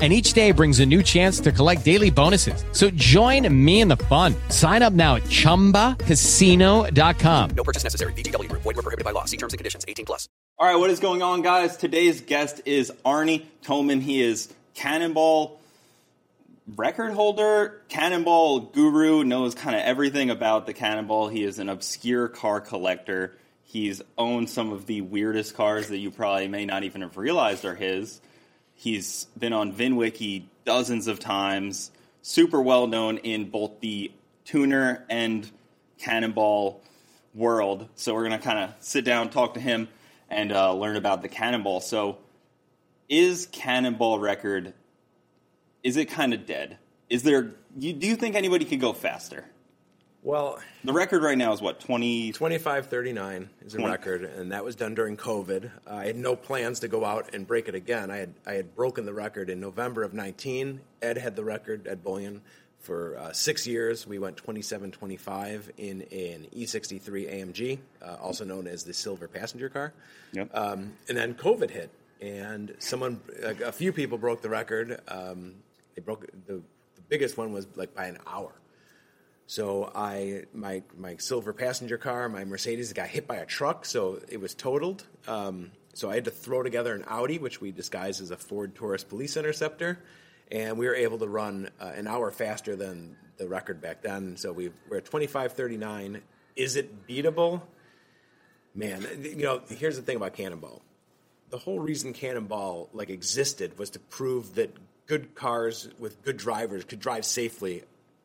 And each day brings a new chance to collect daily bonuses. So join me in the fun. Sign up now at chumbacasino.com. No purchase necessary. VGW Group. Void were prohibited by law. See terms and conditions. 18 plus. All right, what is going on, guys? Today's guest is Arne Toman. He is Cannonball record holder, Cannonball guru, knows kind of everything about the Cannonball. He is an obscure car collector. He's owned some of the weirdest cars that you probably may not even have realized are his. He's been on VinWiki dozens of times, super well known in both the tuner and Cannonball world. So we're going to kind of sit down, talk to him, and uh, learn about the Cannonball. So, is Cannonball record is it kind of dead? Is there? You, do you think anybody could go faster? Well, The record right now is what twenty. 2539 is a record, and that was done during COVID. Uh, I had no plans to go out and break it again. I had I had broken the record in November of 19. Ed had the record, Ed Bolian, for uh, six years. We went 2725 in an E63 AMG, uh, also known as the silver passenger car. Yep. Um, and then COVID hit, and someone, a, a few people broke the record. Um, they broke the, the biggest one was like by an hour. So I my my silver passenger car, my Mercedes, got hit by a truck, so it was totaled. Um, so I had to throw together an Audi, which we disguised as a Ford Taurus Police Interceptor, and we were able to run uh, an hour faster than the record back then. So we we're at twenty five thirty nine. Is it beatable? Man, you know, here's the thing about Cannonball. The whole reason Cannonball like existed was to prove that good cars with good drivers could drive safely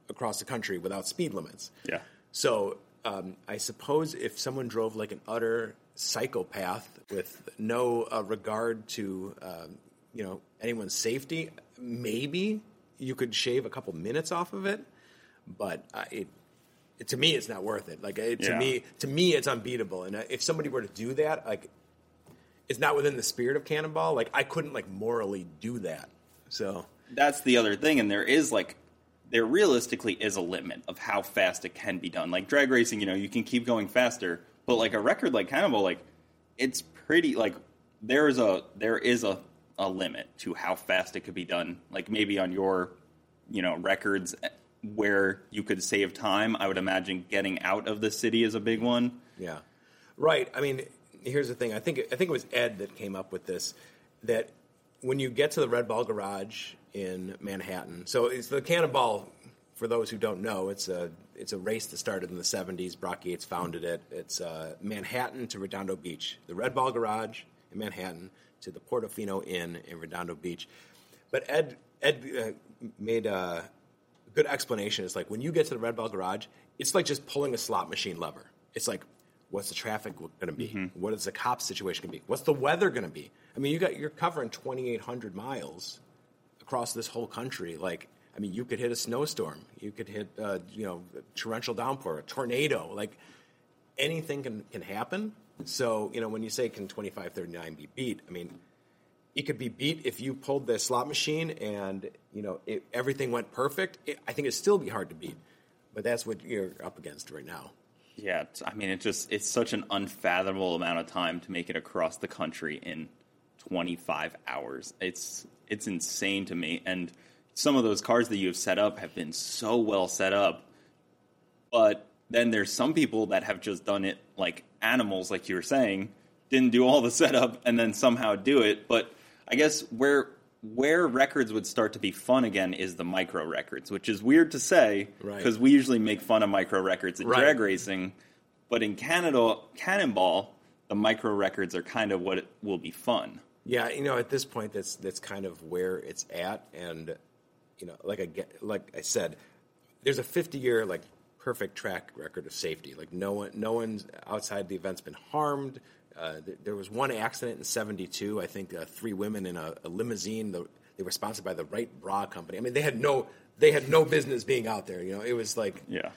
across the country without speed limits. Yeah. So um, I suppose if someone drove like an utter psychopath with no uh, regard to um, you know anyone's safety, maybe you could shave a couple minutes off of it. But uh, it, it to me, it's not worth it. Like it, to Yeah. me, to me, it's unbeatable. And uh, if somebody were to do that, like it's not within the spirit of Cannonball. Like I couldn't like morally do that. So That's the other thing, and there is like there realistically is a limit of how fast it can be done. Like drag racing, you know, you can keep going faster, but like a record like Cannonball, like it's pretty like there is a there is a, a limit to how fast it could be done. Like maybe on your you know records eh, where you could save time, I would imagine getting out of the city is a big one. Yeah, right. I mean, here's the thing. I think I think it was Ed that came up with this. That when you get to the Red Ball Garage in Manhattan, so it's the Cannonball. For those who don't know, it's a it's a race that started in the '70s. Brock Yates founded it. It's uh, Manhattan to Redondo Beach, the Red Ball Garage in Manhattan to the Portofino Inn in Redondo Beach. But Ed Ed uh, made a good explanation. It's like when you get to the Red Ball Garage, it's like just pulling a slot machine lever. It's like, what's the traffic going to be? What is the cop situation going to be? What's the weather going to be? I mean, you got you're covering 2,800 miles across this whole country. Like, I mean, you could hit a snowstorm, you could hit, uh, you know, torrential downpour, a tornado. Like, anything can can happen. So, you know, when you say can 2539 be beat, I mean, it could be beat if you pulled the slot machine and you know it, everything went perfect. It, I think it'd still be hard to beat, but that's what you're up against right now. Yeah, I mean, it just it's such an unfathomable amount of time to make it across the country in 25 hours. It's it's insane to me, and some of those cars that you have set up have been so well set up, but then there's some people that have just done it like animals, like you were saying, didn't do all the setup and then somehow do it. But I guess where where records would start to be fun again is the micro records, which is weird to say Right. because we usually make fun of micro records in Right. drag racing. But in Canada, Cannonball, the micro records are kind of what will be fun. Yeah, you know, at this point, that's that's kind of where it's at, and you know, like I get, like I said, there's a 50 year like perfect track record of safety. Like no one, no one's outside the event's been harmed. Uh, th- there was one accident in '72. I think uh, three women in a, a limousine. The, they were sponsored by the Wright Bra Company. I mean, they had no, they had no business being out there. You know, it was like Yeah.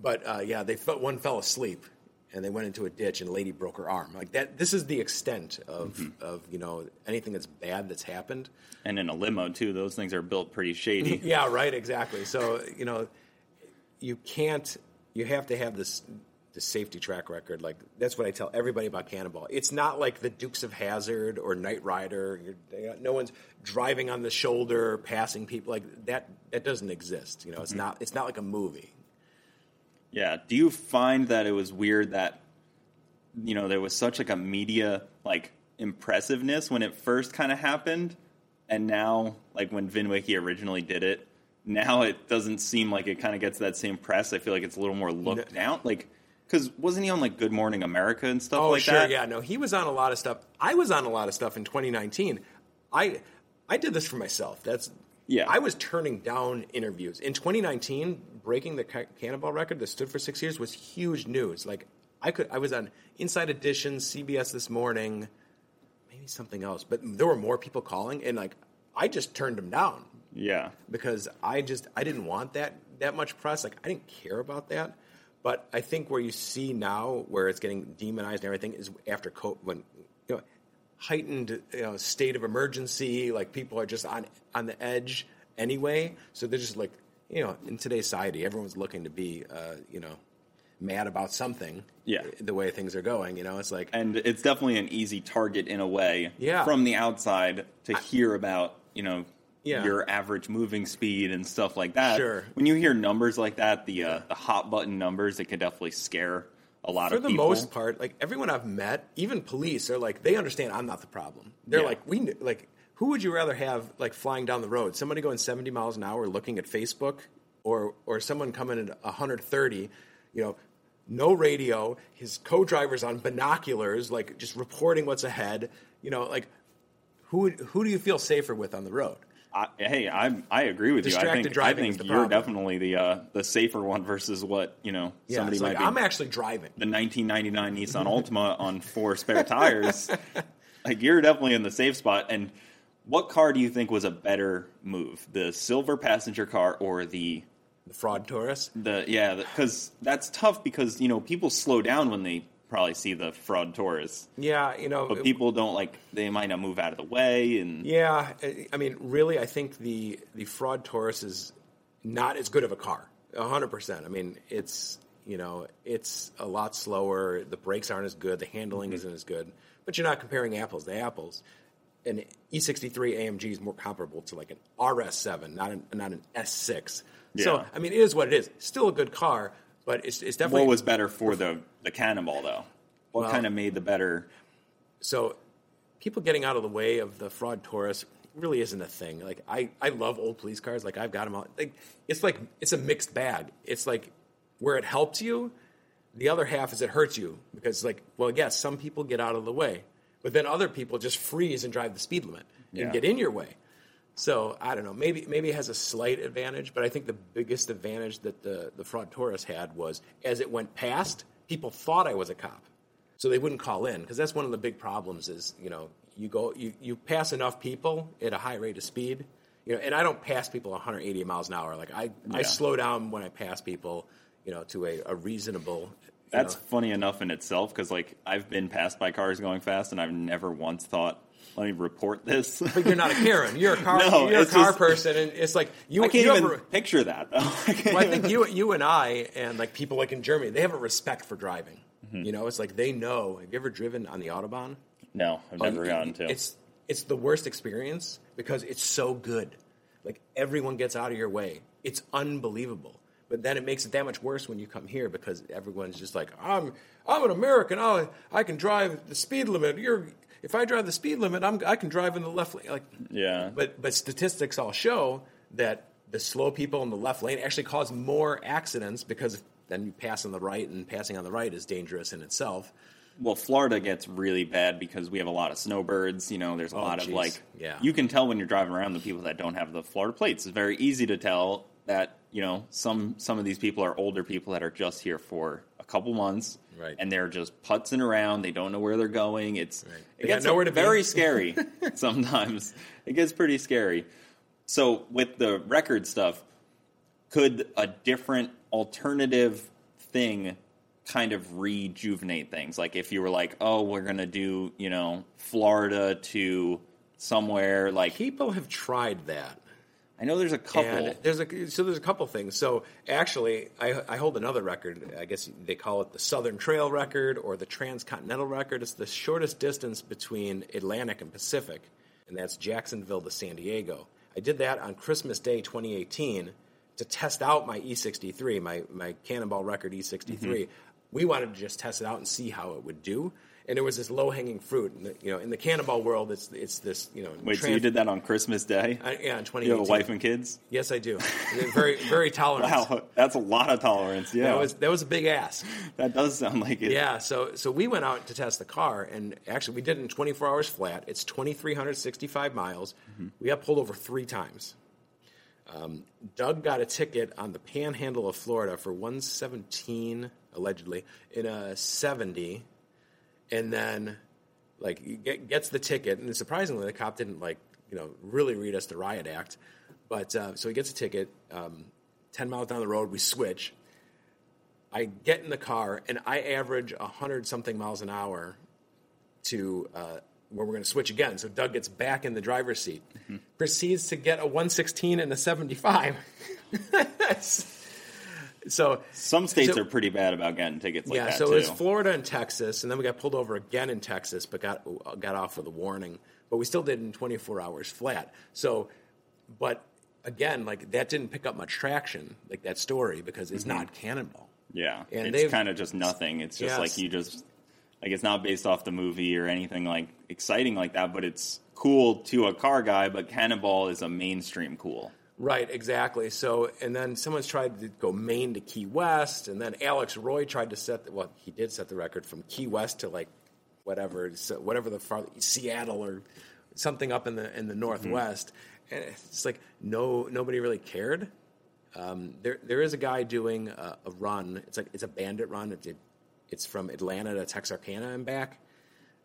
But uh, yeah, they felt one fell asleep and they went into a ditch and a lady broke her arm. Like that. This is the extent of Mm-hmm. of you know anything that's bad that's happened. And in a limo too, those things are built pretty shady. Yeah, right. Exactly. So you know, you can't. You have to have this the safety track record. Like that's what I tell everybody about Cannonball. It's not like the Dukes of Hazzard or Knight Rider. You're, no one's driving on the shoulder, passing people like that. That doesn't exist. You know, it's not. It's not like a movie. Yeah. Do you find that it was weird that you know there was such like a media like impressiveness when it first kind of happened, and now like when VinWiki originally did it, now it doesn't seem like it kind of gets that same press. I feel like it's a little more looked down. Like because wasn't he on like Good Morning America and stuff like that? Oh, like sure. that? Yeah. No, he was on a lot of stuff. I was on a lot of stuff in 2019. I I did this for myself. That's Yeah. I was turning down interviews in 2019. Breaking the Ca- Cannonball record that stood for six years was huge news. Like I could, I was on Inside Edition, CBS this morning, maybe something else, but there were more people calling, and like I just turned them down Yeah. because I just I didn't want that that much press. Like I didn't care about that. But I think where you see now where it's getting demonized and everything is after co- when you know heightened you know, state of emergency. Like people are just on on the edge anyway. So they're just like you know in today's society, everyone's looking to be uh, you know mad about something. Yeah. the way things are going. You know, it's like and it's definitely an easy target in a way Yeah. from the outside to hear about you know Yeah. your average moving speed and stuff like that Sure. when you hear numbers like that the uh, the hot button numbers it could definitely scare a lot for of for the people most part, like everyone I've met, even police, are like they understand I'm not the problem. They're Yeah. like we like who would you rather have like flying down the road? Somebody going 70 miles an hour looking at Facebook, or or someone coming at 130, you know, no radio, his co-driver's on binoculars, like just reporting what's ahead. You know, like who who do you feel safer with on the road? I, hey I I agree with you I Distracted think I driving is think you're problem. definitely the uh, the safer one versus what you know Yeah, somebody might like be I'm actually driving. the 1999 Nissan Altima on four spare tires. like you're definitely in the safe spot. And what car do you think was a better move, the silver passenger car or the The fraud Taurus. the yeah? Because that's tough because you know people slow down when they probably see the fraud Taurus, Yeah, you know, but people don't like they might not move out of the way and Yeah, I- mean, really, I think the the fraud Taurus is not as good of a car. hundred percent. I mean, it's you know, it's a lot slower. The brakes aren't as good. The handling mm-hmm. isn't as good. But you're not comparing apples to apples. An E63 AMG is more comparable to like an RS7, not an not an S6. So I mean, it is what it is. Still a good car, but it's it's definitely what was better for the the Cannonball though? What Well- kind of made the better? So people getting out of the way of the fraud Taurus really isn't a thing. Like I, I love old police cars. Like I've got them all. Like it's like it's a mixed bag. It's like where it helps you, the other half is it hurts you because like well yes some people get out of the way, but then other people just freeze and drive the speed limit Yeah. and get in your way. So I don't know. Maybe maybe it has a slight advantage, but I think the biggest advantage that the the fraud Taurus had was as it went past, people thought I was a cop, so they wouldn't call in because that's one of the big problems. Is you know you go you, you pass enough people at a high rate of speed, you know, and I don't pass people 180 miles an hour. Like I I slow down when I pass people, you know, to a, a reasonable. That's know. funny enough in itself because like I've been passed by cars going fast and I've never once thought, let me report this. But you're not a Karen. You're a car. No, you're a car just- person, and it's like you. I can't you even picture that though. I well, I think you, you and I, and like people like in Germany, they have a respect for driving. Mm-hmm. You know, it's like they know. Have you ever driven on the autobahn? no, I've never Oh, gotten to. It's it's the worst experience because it's so good. Like everyone gets out of your way. It's unbelievable. But then it makes it that much worse when you come here because everyone's just like, I'm I'm an American. I I can drive the speed limit. You're if I drive the speed limit, I'm I can drive in the left lane. Like yeah, but but statistics all show that the slow people in the left lane actually cause more accidents because then you pass on the right, and passing on the right is dangerous in itself. well, Florida gets really bad because we have a lot of snowbirds. You know, there's a oh, lot of like, Yeah. you can tell when you're driving around the people that don't have the Florida plates. It's very easy to tell that you know some some of these people are older people that are just here for a couple months, Right. And they're just putzing around. They don't know where they're going. It's They it gets nowhere to be. very scary sometimes. It gets pretty scary. So with the record stuff, could a different alternative thing kind of rejuvenate things. Like if you were like, oh, we're gonna do you know Florida to somewhere like People have tried that. I know there's a couple. And there's a so there's a couple things. So actually, I, I hold another record. I guess they call it the Southern Trail record or the Transcontinental record. It's the shortest distance between Atlantic and Pacific, and that's Jacksonville to San Diego. I did that on Christmas Day 2018 to test out my E63, my my Cannonball record E63. Mm-hmm. We wanted to just test it out and see how it would do. And it was this low hanging fruit. And the, you know, in the Cannonball world, it's it's this you know. Wait, so you did that on Christmas Day? I, yeah, in 2018. you have a wife and kids? Yes, I do. Very, very tolerant. Wow, that's a lot of tolerance. Yeah, That was that was a big ask. that does sound like it. Yeah, so so we went out to test the car, and actually we did it in 24 hours flat. It's 2,365 miles. We got pulled over three times. Um, Doug got a ticket on the Panhandle of Florida for 117 allegedly in a 70, and then like get, gets the ticket, and surprisingly the cop didn't like you know really read us the riot act, but uh, so he gets a ticket. Um, 10 miles down the road, we switch. I get in the car and I average hundred something miles an hour to uh, where we're going to switch again. So Doug gets back in the driver's seat, proceeds to get a 116 and a 75. so Some states So- are pretty bad about getting tickets like yeah, so too. it was Florida and Texas, and then we got pulled over again in Texas, but got got off with a warning. But we still did in 24 hours flat. So, but again, like that didn't pick up much traction, like that story, because it's mm-hmm. not Cannonball. yeah, and it's kind of just nothing. It's just Yes. like you just like it's not based off the movie or anything like exciting like that, but it's cool to a car guy. But Cannonball is a mainstream cool. Right, exactly. So, and then someone's tried to go Maine to Key West, and then Alex Roy tried to set, the, well, he did set the record from Key West to like whatever, so whatever the far, Seattle or something up in the in the Northwest, and it's like no, nobody really cared. Um, there, there is a guy doing a, a run. It's like it's a bandit run. It, it, it's from Atlanta to Texarkana and back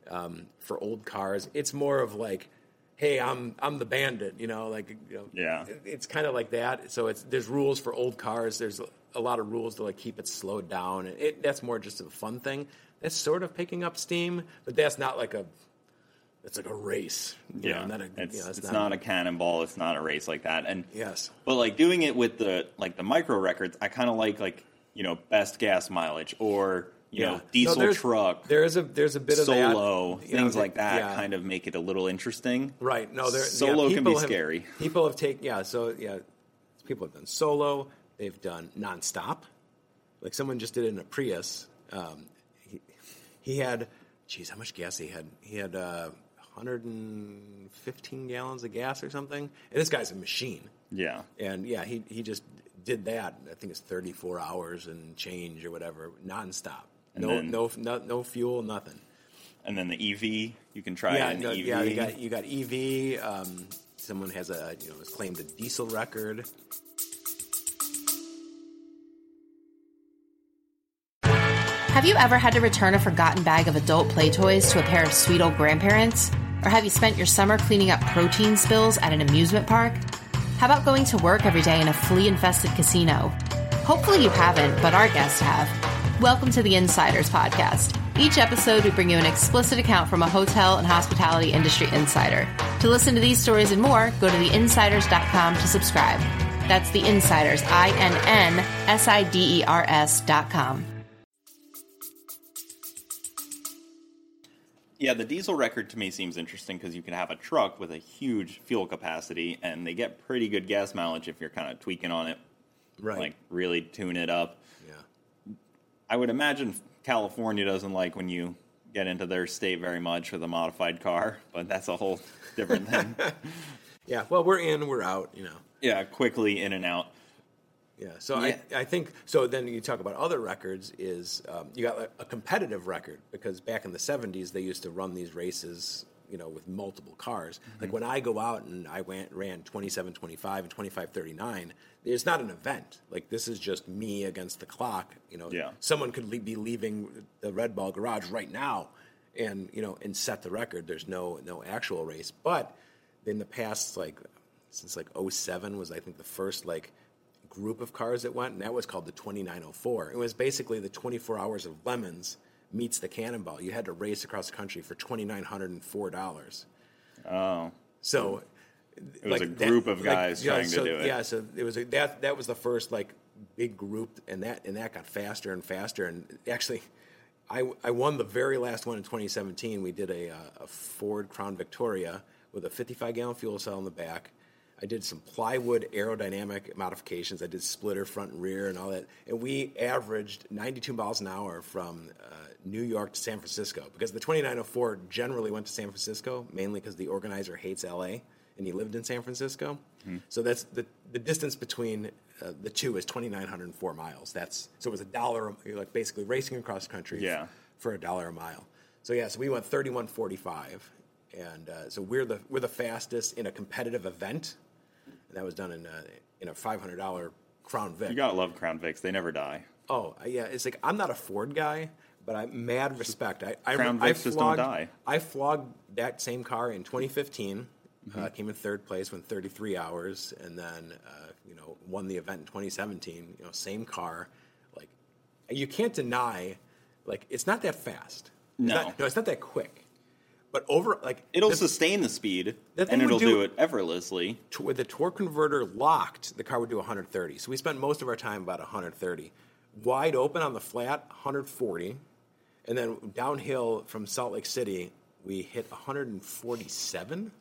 um, for old cars. It's more of like, hey, I'm I'm the bandit, you know, like you know, Yeah. it- It's kind of like that. So it's there's rules for old cars. There's a, lot of rules to like keep it slowed down. And it, that's more just a fun thing. That's sort of picking up steam, but that's not like a. It's like a race. Yeah, know, not a, it's, you know, it's not, a cannonball. It's not a race like that. And Yes. but like doing it with the like the micro records, I kind of like like you know best gas mileage or you know diesel there's- truck, There is a there's a bit of solo that, you know, things like that. yeah. Kind of make it a little interesting. Right. No, there Solo yeah, can be have- scary. People have taken yeah. So yeah, people have done solo. They've done nonstop. Like someone just did it in a Prius. Um, he, he had, geez, how much gas he had? He had uh, 115 gallons of gas or something. And this guy's a machine. Yeah, And yeah, he he just did that. I think it's 34 hours and change or whatever, nonstop. And No, then- no, no, no fuel, nothing. and then the EV you can try Yeah, it no, EV. yeah, you got you got EV. Um, someone has a you know has claimed a diesel record. Have you ever had to return a forgotten bag of adult play toys to a pair of sweet old grandparents? Or have you spent your summer cleaning up protein spills at an amusement park? How about going to work every day in a flea infested casino? Hopefully you haven't, but our guests have. Welcome to the Innsiders Podcast. Each episode, we bring you an explicit account from a hotel and hospitality industry insider. To listen to these stories and more, go to theinnsiders.com to subscribe. That's the Innsiders, I N N S I D E R S.com. Yeah, the diesel record to me seems interesting because you can have a truck with a huge fuel capacity, and they get pretty good gas mileage if you're kind of tweaking on it, Right. like really tune it up. I would imagine California doesn't like when you get into their state very much with a modified car, but that's a whole different thing. Yeah. Well, we're in, we're out. You know. yeah, quickly in and out. Yeah. So Yeah. I, I think so. Then you talk about other records. Is um, you got a, a competitive record because back in the '70s they used to run these races. You know, with multiple cars. Mm-hmm. Like when I go out and I went, ran 27, 25, and 25, 39, it's not an event. Like this is just me against the clock. You know, Yeah. someone could be leaving the Red Ball garage right now, and you know, and set the record. There's no no actual race, but in the past, like since like 07 was I think the first like group of cars that went, and that was called the 2904. It was basically the 24 hours of lemons meets the Cannonball. You had to race across the country for twenty nine hundred and four dollars. Oh, So it was a group of guys yeah, trying so, to do it. Yeah, so it was a, that that was the first like big group, and that and that got faster and faster. And actually, I I won the very last one in 2017. We did a, uh, a Ford Crown Victoria with a 55 gallon fuel cell in the back. I did some plywood aerodynamic modifications. I did splitter front and rear and all that, and we averaged 92 miles an hour from uh, New York to San Francisco because the 2904 generally went to San Francisco mainly because the organizer hates LA and he lived in San Francisco. So that's the the distance between uh, the two is 2,904 miles. That's so it was a dollar, you're like basically racing across country Yeah. for a dollar a mile. So yeah, so we went 31.45, and uh, so we're the we're the fastest in a competitive event. And that was done in a, in a $500 Crown Vic. You gotta love Crown Vics; they never die. Oh uh, yeah, it's like I'm not a Ford guy, but I mad respect. I I, Crown I Vics just don't die. I flogged that same car in 2015. Mm-hmm. Uh, came in third place, went 33 hours, and then uh, you know won the event in 2017. You know, same car. Like you can't deny, like it's not that fast. It's No. not- no, it's not that quick. But over like It'll sustain the speed, and it'll do, do- it effortlessly. t- with the torque converter locked, the car would do 130. So we spent most of our time about 130. Wide open on the flat, 140. And then downhill from Salt Lake City, we hit 147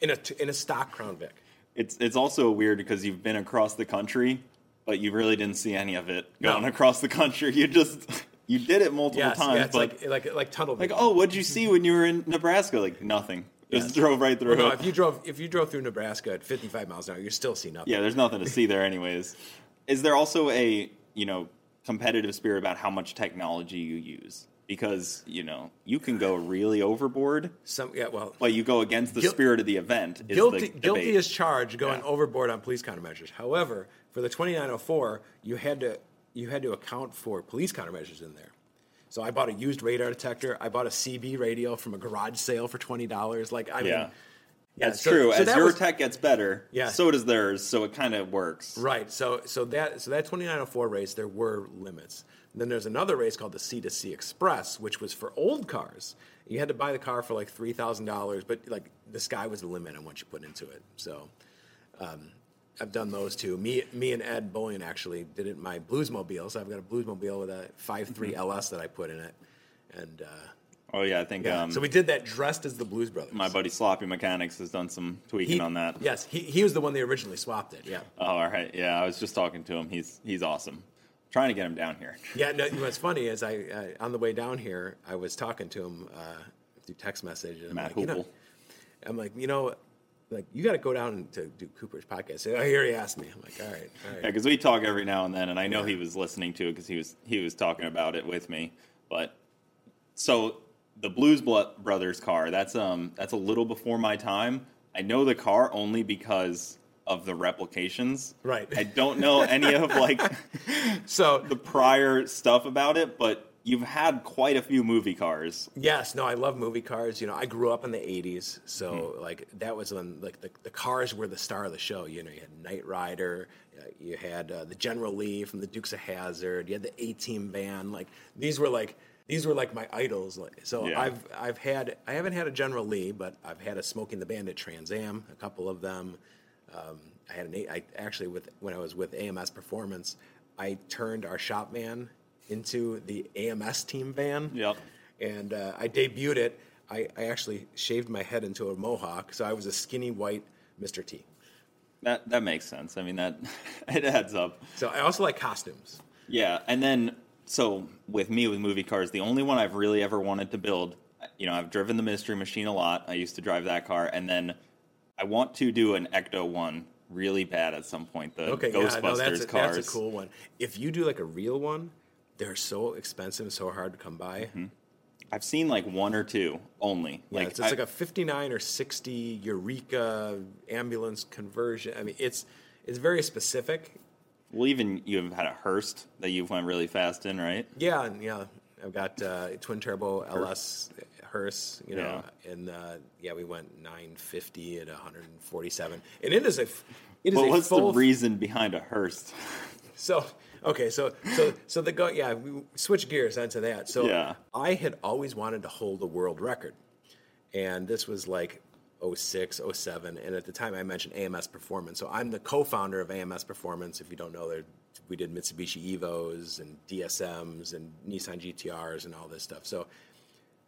in a, in a stock Crown Vic. It's it's also weird because you've been across the country, but you really didn't see any of it No. going across the country. You just you did it multiple Yes, times, yeah, it's but like, like, like tunnel like, oh, what'd you see when you were in Nebraska? Like nothing. Just Yes. drove right through Well, no, if you drove if you drove through Nebraska at 55 miles an hour, you still see nothing. Yeah, there's nothing to see there, anyways. Is there also a you know competitive spirit about how much technology you use? Because you know you can go really overboard, Some yeah, well, but you go against the Guil- spirit of the event. Is guilty, the guilty as charged going Yeah. overboard on police countermeasures. However, for the 2904, you had to you had to account for police countermeasures in there. So I bought a used radar detector. I bought a CB radio from a garage sale for twenty dollars. Like I Yeah. mean, yeah, That's so- true. so As that your was- tech gets better, Yeah. so does theirs. So it kind of works. Right. So so that so that 2904 race there were limits. Then there's another race called the C to C Express, which was for old cars. You had to buy the car for like three thousand dollars, but like the sky was the limit on what you put into it. So um, I've done those too. Me me and Ed Bolian actually did it in my Bluesmobile. So I've got a Bluesmobile with a 5.3 LS that I put in it, and uh, Oh yeah, I think yeah. um, so we did that dressed as the Blues Brothers. my buddy Sloppy Mechanics has done some tweaking He- on that. Yes, he, he was the one that originally swapped it. Yeah. Oh, all right. Yeah, I was just talking to him. He's he's awesome. Trying to get him down here. Yeah, no, what's funny is I uh, on the way down here, I was talking to him uh, through text message, and I'm Matt like, you know, I'm like, you know, like you got to go down to do Cooper's podcast. Oh, here he asked me. I'm like, all right, all Yeah, because we talk every now and then, and I know Yeah. he was listening to it because he was he was talking about it with me. But so the Blues Brothers car that's um that's a little before my time. I know the car only because of the replications. Right. I don't know any of like So the prior stuff about it, but you've had quite a few movie cars. Yes, no, I love movie cars. You know, I grew up in the '80s, so Hmm. like that was when like the, the cars were the star of the show. You know, you had Knight Rider, uh, you had uh, the General Lee from the Dukes of Hazzard, you had the A Team band. Like these were like these were like my idols. Like, so Yeah. I've I've had I haven't had a General Lee, but I've had a Smokey and the Bandit Trans Am, a couple of them. Um, I had an A- I actually with when I was with AMS Performance, I turned our shop van into the AMS team van Yep. and uh, I debuted it. I, I actually shaved my head into a mohawk, so I was a skinny white Mr. T. That that makes sense. I mean that it adds up. So I also like costumes. Yeah, and then so with me with movie cars, the only one I've really ever wanted to build, you know, I've driven the Mystery Machine a lot. I used to drive that car, and then I want to do an Ecto one really bad at some point. The Okay, Ghostbusters yeah, no, that's a, cars. that's a cool one. If you do like a real one, they're so expensive and so hard to come by. I've seen like one or two only. Yeah, like it's, it's I- like a 59 or 60 Eureka ambulance conversion. I mean, it's it's very specific. well, even you've had a hearse that you've went really fast in, right? Yeah, yeah, I've got uh, twin turbo LS hearse, you know, and uh, yeah, we went 950 at 147, and it is a it is a what's full the reason behind a hearse? so okay, so so so the go yeah, we switch gears onto that. So Yeah. I had always wanted to hold a world record, and this was like 06, 07, and at the time I mentioned AMS Performance. So I'm the co-founder of AMS Performance. If you don't know, we did Mitsubishi Evos and DSMs and Nissan GTRs and all this stuff. So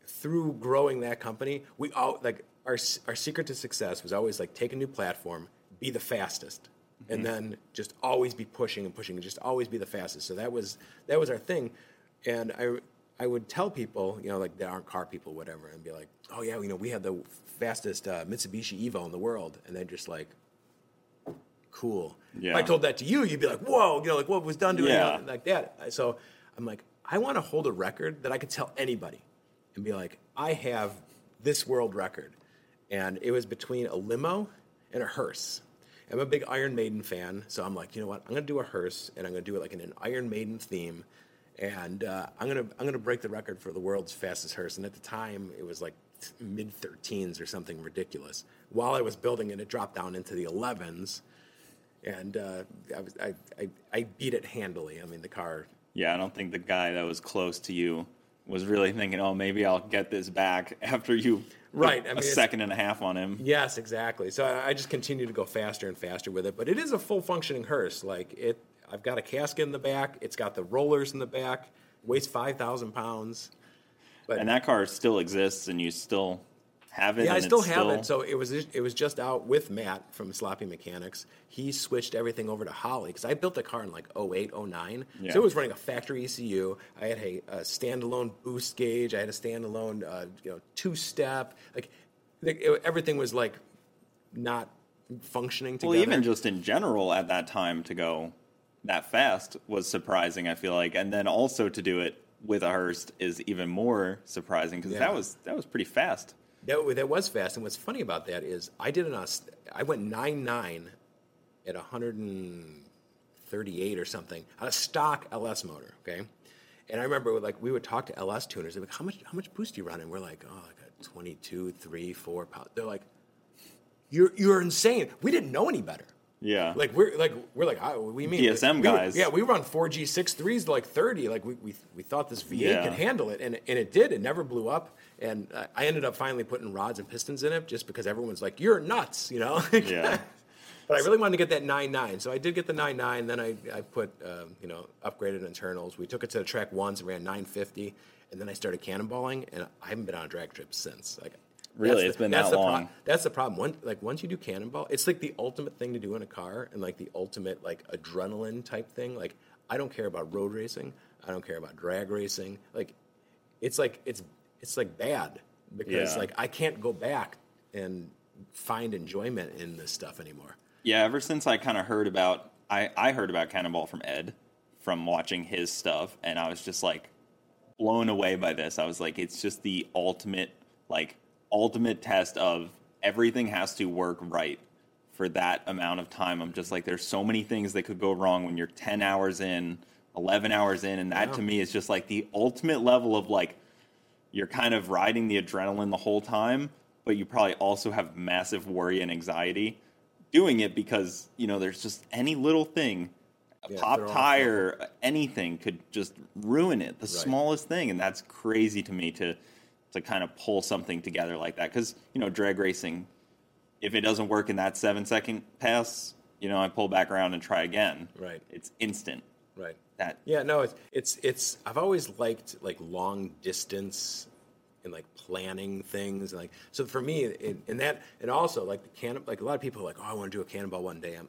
through growing that company, we all like our our secret to success was always like take a new platform, be the fastest, and then just always be pushing and pushing and just always be the fastest. So that was that was our thing, and I I would tell people you know like that aren't car people whatever and be like oh yeah you know we had the fastest uh, Mitsubishi Evo in the world and they're just like cool. If I told that to you, you'd be like, whoa, you know, like what was done to it, Yeah. like that. So I'm like, I want to hold a record that I could tell anybody and be like, I have this world record. And it was between a limo and a hearse. I'm a big Iron Maiden fan, so I'm like, you know what? I'm gonna do a hearse, and I'm gonna do it like in an Iron Maiden theme, and uh, I'm gonna I'm gonna break the record for the world's fastest hearse. And at the time, it was like mid 13s or something ridiculous. While I was building it, it dropped down into the 11s, and uh, I, was, I, I I beat it handily. I mean, the car. Yeah, I don't think the guy that was close to you was really thinking, "Oh, maybe I'll get this back after you." Right, I mean, a second and a half on him. Yes, exactly. So I, I just continue to go faster and faster with it. But it is a full functioning hearse. Like it, I've got a casket in the back. It's got the rollers in the back. Weighs five thousand pounds. But And that car still exists, and you still have it. yeah, I still have it. So it was it was just out with Matt from Sloppy Mechanics. He switched everything over to Holley because I built the car in like 08, 09. Yeah. So it was running a factory ECU. I had a, a standalone boost gauge. I had a standalone uh, you know two step. Like the- it- everything was like not functioning together. Well, even just in general at that time to go that fast was surprising. I feel like, and then also to do it with a hearse is even more surprising because Yeah. that was that was pretty fast. That, that was fast. And what's funny about that is I did it on, a s- I went 9 9 at 138 or something on a stock LS motor, okay? And I remember like we would talk to LS tuners. They're like, how much, how much boost do you run? And we're like, oh, like a 22, 3, 4 pounds. They're like, you're, you're insane. We didn't know any better. Yeah, Like we're like we're like oh, we mean DSM we- guys. yeah, we run four G six threes to like thirty. Like we, we we thought this V eight Yeah. could handle it, and and it did. It never blew up. And I ended up finally putting rods and pistons in it just because everyone's like, "You're nuts," you know. yeah. but I really wanted to get that nine nine, so I did get the nine nine. Then I I put um, you know upgraded internals. We took it to the track once and ran nine fifty, and then I started cannonballing, and I haven't been on a drag trip since. Like. Really? that's It's been that's that the pro- long? that's the problem. One, like once you do cannonball, it's like the ultimate thing to do in a car, and like the ultimate like adrenaline type thing. Like I don't care about road racing. I don't care about drag racing. Like it's like it's it's like bad because Yeah. like I can't go back and find enjoyment in this stuff anymore. Yeah, ever since I kind of heard about, I, I heard about Cannonball from Ed, from watching his stuff, and I was just like blown away by this. I was like, it's just the ultimate, like, ultimate test of everything has to work right for that amount of time. I'm just like, there's so many things that could go wrong when you're 10 hours in, 11 hours in, and that to me is just like the ultimate level of like, you're kind of riding the adrenaline the whole time, but you probably also have massive worry and anxiety doing it because you know there's just any little thing, a Yeah, pop tire, anything could just ruin it. The smallest thing, and that's crazy to me to to kind of pull something together like that because you know drag racing, if it doesn't work in that seven second pass, you know I pull back around and try again. Right. it's instant. Right. That Yeah, no, it's it's it's. I've always liked like long distance and like planning things. And, like so for me, in, in that, and also like the can, like a lot of people are like, oh, I want to do a cannonball one day. I'm,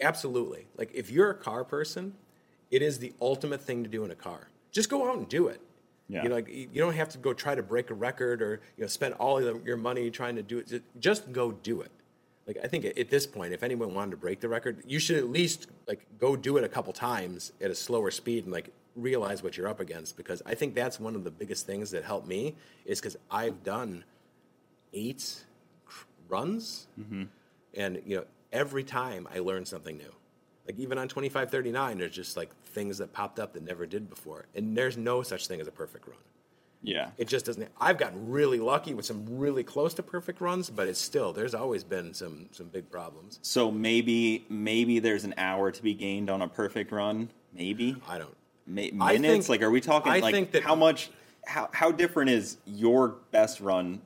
absolutely. Like if you're a car person, it is the ultimate thing to do in a car. Just go out and do it. Yeah. You know, like you don't have to go try to break a record or you know spend all of your money trying to do it. Just- Just go do it. Like I think at this point, if anyone wanted to break the record, you should at least like go do it a couple times at a slower speed and like realize what you're up against. Because I think that's one of the biggest things that helped me is because I've done eight runs, mm-hmm. and you know every time I learned something new. Like even on 2539, there's just like things that popped up that never did before, and there's no such thing as a perfect run. Yeah. It just doesn't. I've gotten really lucky with some really close to perfect runs, but it's still there's always been some some big problems. So maybe maybe there's an hour to be gained on a perfect run. Maybe I don't. Ma- I minutes. think- like, are we talking I like think that- how much? How how different is your best run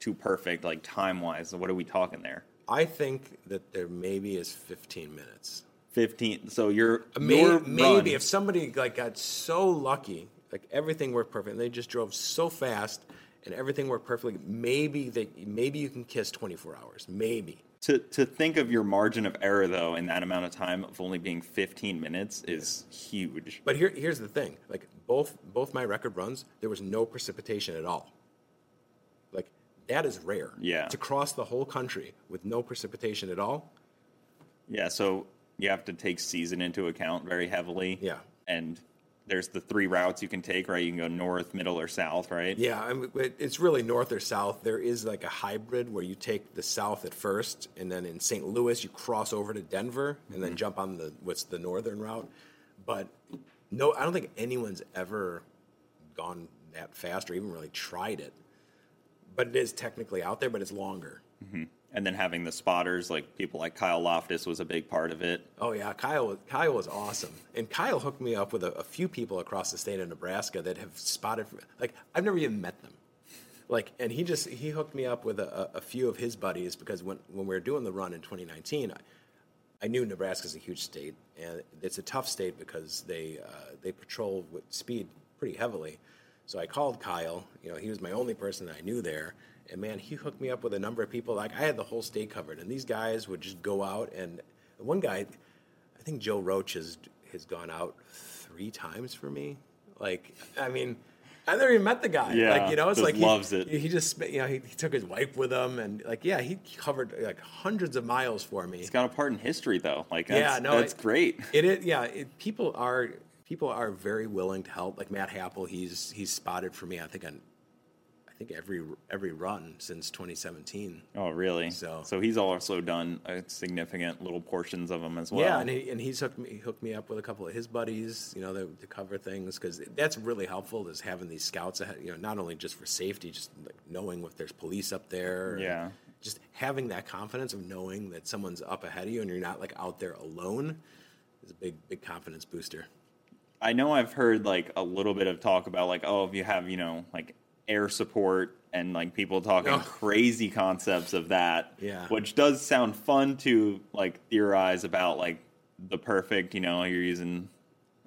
to perfect, like time wise? What are we talking there? I think that there maybe is 15 minutes. Fifteen. So you're uh, May- your maybe if somebody like got so lucky, like everything worked perfect, and they just drove so fast and everything worked perfectly, maybe they maybe you can kiss 24 hours. Maybe. to to think of your margin of error though in that amount of time of only being 15 minutes is huge. But here, here's the thing: like both both my record runs, there was no precipitation at all. That is rare. Yeah. To cross the whole country with no precipitation at all. Yeah, so you have to take season into account very heavily. Yeah. And there's the three routes you can take, right? You can go north, middle, or south, right? Yeah, I mean, it's really north or south. There is like a hybrid where you take the south at first, and then in St. Louis you cross over to Denver, and then mm-hmm. jump on the what's the northern route. But no, I don't think anyone's ever gone that fast or even really tried it. But it is technically out there, but it's longer. And then having the spotters, like people like Kyle Loftus was a big part of it. Oh yeah, Kyle. Kyle was awesome, and Kyle hooked me up with a, a few people across the state of Nebraska that have spotted. Like I've never even met them. Like, and he just he hooked me up with a, a a few of his buddies because when when we were doing the run in 2019, I, I knew Nebraska's a huge state, and it's a tough state because they uh, they patrol with speed pretty heavily. So I called Kyle. You know, he was my only person that I knew there, and man, he hooked me up with a number of people. Like I had the whole state covered, and these guys would just go out. And one guy, I think Joe Roach has has gone out three times for me. Like, I mean. I never even met the guy. Yeah, like you know, it's like he, loves it. He just you know he, he took his wife with him, and like yeah, he covered like hundreds of miles for me. He's got a part in history, though. Like, that's, Yeah, no, that's it- great. It is, yeah. It, people are people are very willing to help. Like Matt Happel, he's he's spotted for me. I think on, I think every every run since 2017. Oh, really? So- so he's also done a significant little portions of them as well. Yeah, and he, and he's hooked me he hooked me up with a couple of his buddies, you know, to, to cover things because that's really helpful. Is having these scouts ahead, you know, not only just for safety, just like knowing if there's police up there. Yeah. Just having that confidence of knowing that someone's up ahead of you and you're not like out there alone is a big big confidence booster. I know I've heard like a little bit of talk about like, oh, if you have, you know, like air support and like people talking Oh. crazy concepts of that. Yeah. Which does sound fun to like theorize about like the perfect, you know, you're using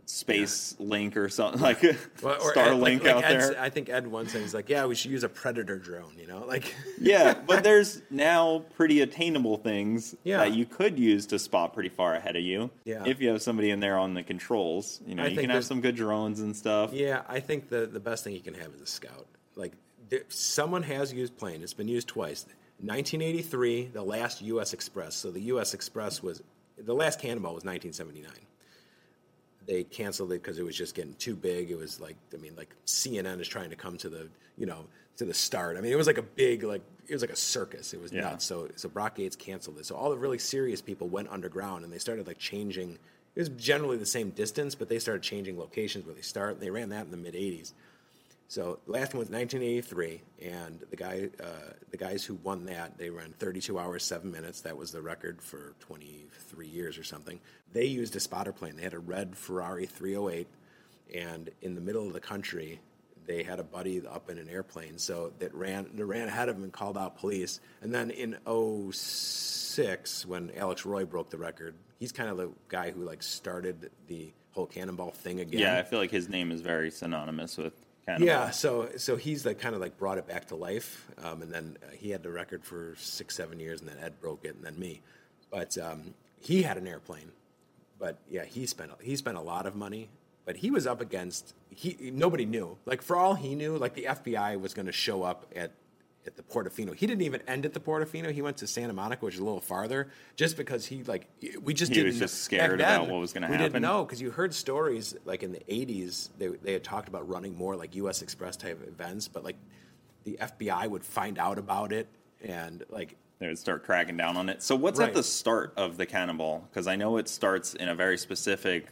Space Link or something like Well, Starlink like- like out Ed's- there. I think Ed once said he's like, yeah, we should use a Predator drone. You know, like yeah, but there's now pretty attainable things Yeah. that you could use to spot pretty far ahead of you. Yeah. If you have somebody in there on the controls, you know, I you can have some good drones and stuff. Yeah, I think the the best thing you can have is a scout. Like there, someone has used plane. It's been used twice. 1983, the last U.S. Express. So the U.S. Express was the last Cannonball was 1979. They canceled it because it was just getting too big. It was like I mean, like CNN is trying to come to the you know to the start. I mean, it was like a big like it was like a circus. It was Yeah. nuts. So so Brock Yates canceled it. So all the really serious people went underground and they started like changing. It was generally the same distance, but they started changing locations where they start. They ran that in the mid 80s. So last one was 1983, and the guy, uh, the guys who won that, they ran 32 hours, seven minutes. That was the record for 23 years or something. They used a spotter plane. They had a red Ferrari 308, and in the middle of the country, they had a buddy up in an airplane, so that ran that ran ahead of him and called out police. And then in 06, when Alex Roy broke the record, he's kind of the guy who like started the whole cannonball thing again. Yeah, I feel like his name is very synonymous with Yeah, so so he's like kind of like brought it back to life, um, and then uh, he had the record for six seven years, and then Ed broke it, and then me. But um, he had an airplane, but yeah, he spent he spent a lot of money, but he was up against he nobody knew. Like for all he knew, like the FBI was going to show up at at the Portofino. He didn't even end at the Portofino. He went to Santa Monica, which is a little farther, just because he like we just He didn't was just scared then, about what was gonna happen. We didn't know because you heard stories like in the '80s they they had talked about running more like U.S. Express type events, but like the FBI would find out about it and like They would start cracking down on it. So what's Right. at the start of the Cannonball? Because I know it starts in a very specific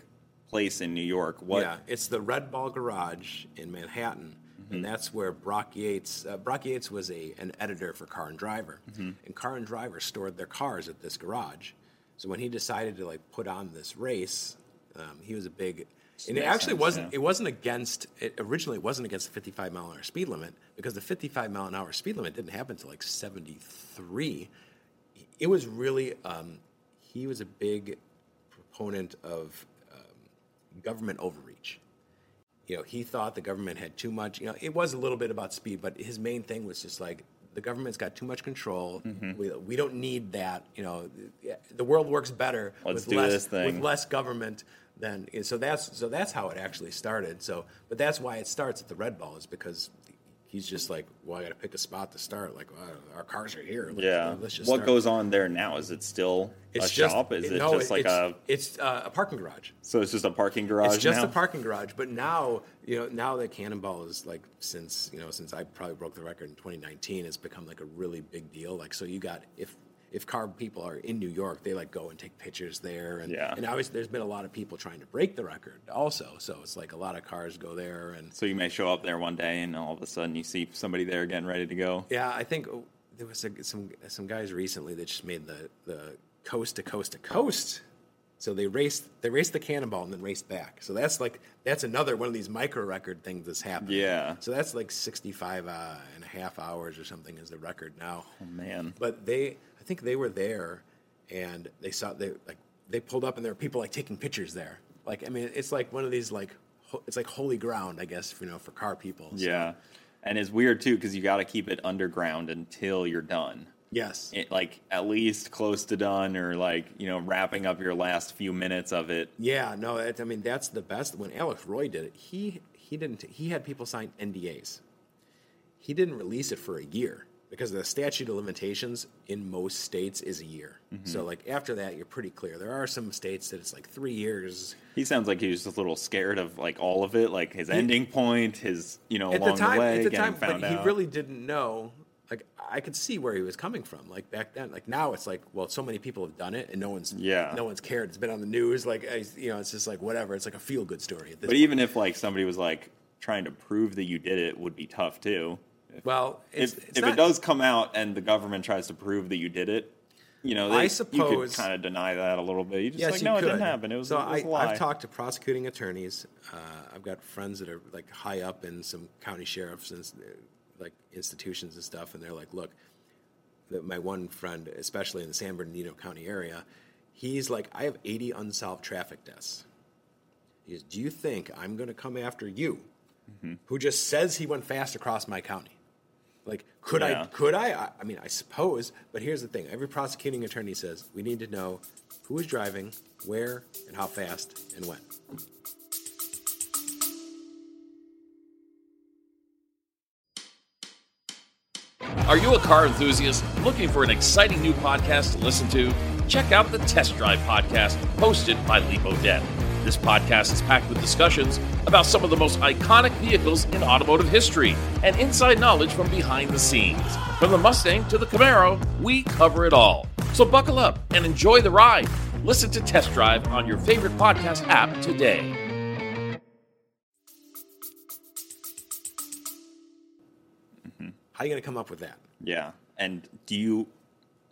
place in New York. What? Yeah, it's the Red Ball Garage in Manhattan, and that's where Brock Yates. Uh, Brock Yates was a an editor for Car and Driver, and Car and Driver stored their cars at this garage. So when he decided to like put on this race, um, he was a big. And it actually sense, wasn't. yeah. It wasn't against. It originally it wasn't against the 55 mile an hour speed limit because the 55 mile an hour speed limit didn't happen until like 73. It was really. Um, he was a big proponent of um, government overreach. You know, he thought the government had too much. You know, it was a little bit about speed, but his main thing was just like the government's got too much control. Mm-hmm. We, we don't need that. You know, the world works better Let's with less with less government than. So that's so that's how it actually started. So, but that's why it starts at the Red Ball is because he's just like, well, I got to pick a spot to start. Like, well, our cars are here. Let's, Yeah. let's just what start. goes on there now? Is it still It's a just, shop? Is it no, just like a? It's uh, a parking garage. So it's just a parking garage It's just now? a parking garage, but now you know now that Cannonball is like since you know since I probably broke the record in 2019, it's become like a really big deal. Like so, you got if if car people are in New York, they like go and take pictures there, and Yeah. and obviously there's been a lot of people trying to break the record also. So it's like a lot of cars go there, and So you may show up there one day, and all of a sudden you see somebody there getting ready to go. yeah, I think oh, there was a, some some guys recently that just made the the coast to coast to coast. So they raced they raced the cannonball and then raced back. So that's like that's another one of these micro record things that's happened. Yeah. So that's like 65 uh, and a half hours or something is the record now. Oh, man. But they I think they were there and they saw they like they pulled up and there were people like taking pictures there. Like I mean it's like one of these like ho- it's like holy ground I guess you know for car people. So, Yeah, and it's weird too because you got to keep it underground until you're done. Yes. It, like at least close to done, or like you know wrapping up your last few minutes of it. Yeah, no, it, I mean that's the best. When Alex Roy did it, he he didn't. He had people sign NDAs. He didn't release it for a year because the statute of limitations in most states is a year. Mm-hmm. So like after that, you're pretty clear. There are some states that it's like three years. He sounds like he was just a little scared of like all of it, like his ending point, his you know At along the time, way at the time, but he really didn't know. Like I could see where he was coming from. Like back then, like now it's like, well, so many people have done it, and no one's Yeah. no one's cared. It's been on the news. Like I, you know, it's just like whatever. It's like a feel good story. At this But even if like somebody was like trying to prove that you did it, would be tough too. Well, it's, if it's if not- it does come out and the government tries to prove that you did it, you know, they, I you could kind of deny that a little bit. You just Yes, like, you no, it could. didn't happen. It was, so it was I, a lie. I've talked to prosecuting attorneys. Uh, I've got friends that are like high up in some county sheriffs and like institutions and stuff, and they're like, "Look, the, my one friend, especially in the San Bernardino County area, he's like, I have 80 unsolved traffic deaths. He goes, Do you think I'm going to come after you, Mm-hmm. who just says he went fast across my county? Like, could I? Could I? I? I mean, I suppose. But here's the thing: every prosecuting attorney says we need to know who was driving, where, and how fast, and when. Are you a car enthusiast looking for an exciting new podcast to listen to? Check out the Test Drive podcast hosted by Leap Odette. This podcast is packed with discussions about some of the most iconic vehicles in automotive history and inside knowledge from behind the scenes. From the Mustang to the Camaro, we cover it all. So buckle up and enjoy the ride. Listen to Test Drive on your favorite podcast app today. Mm-hmm. How are you going to come up with that? Yeah. And do you,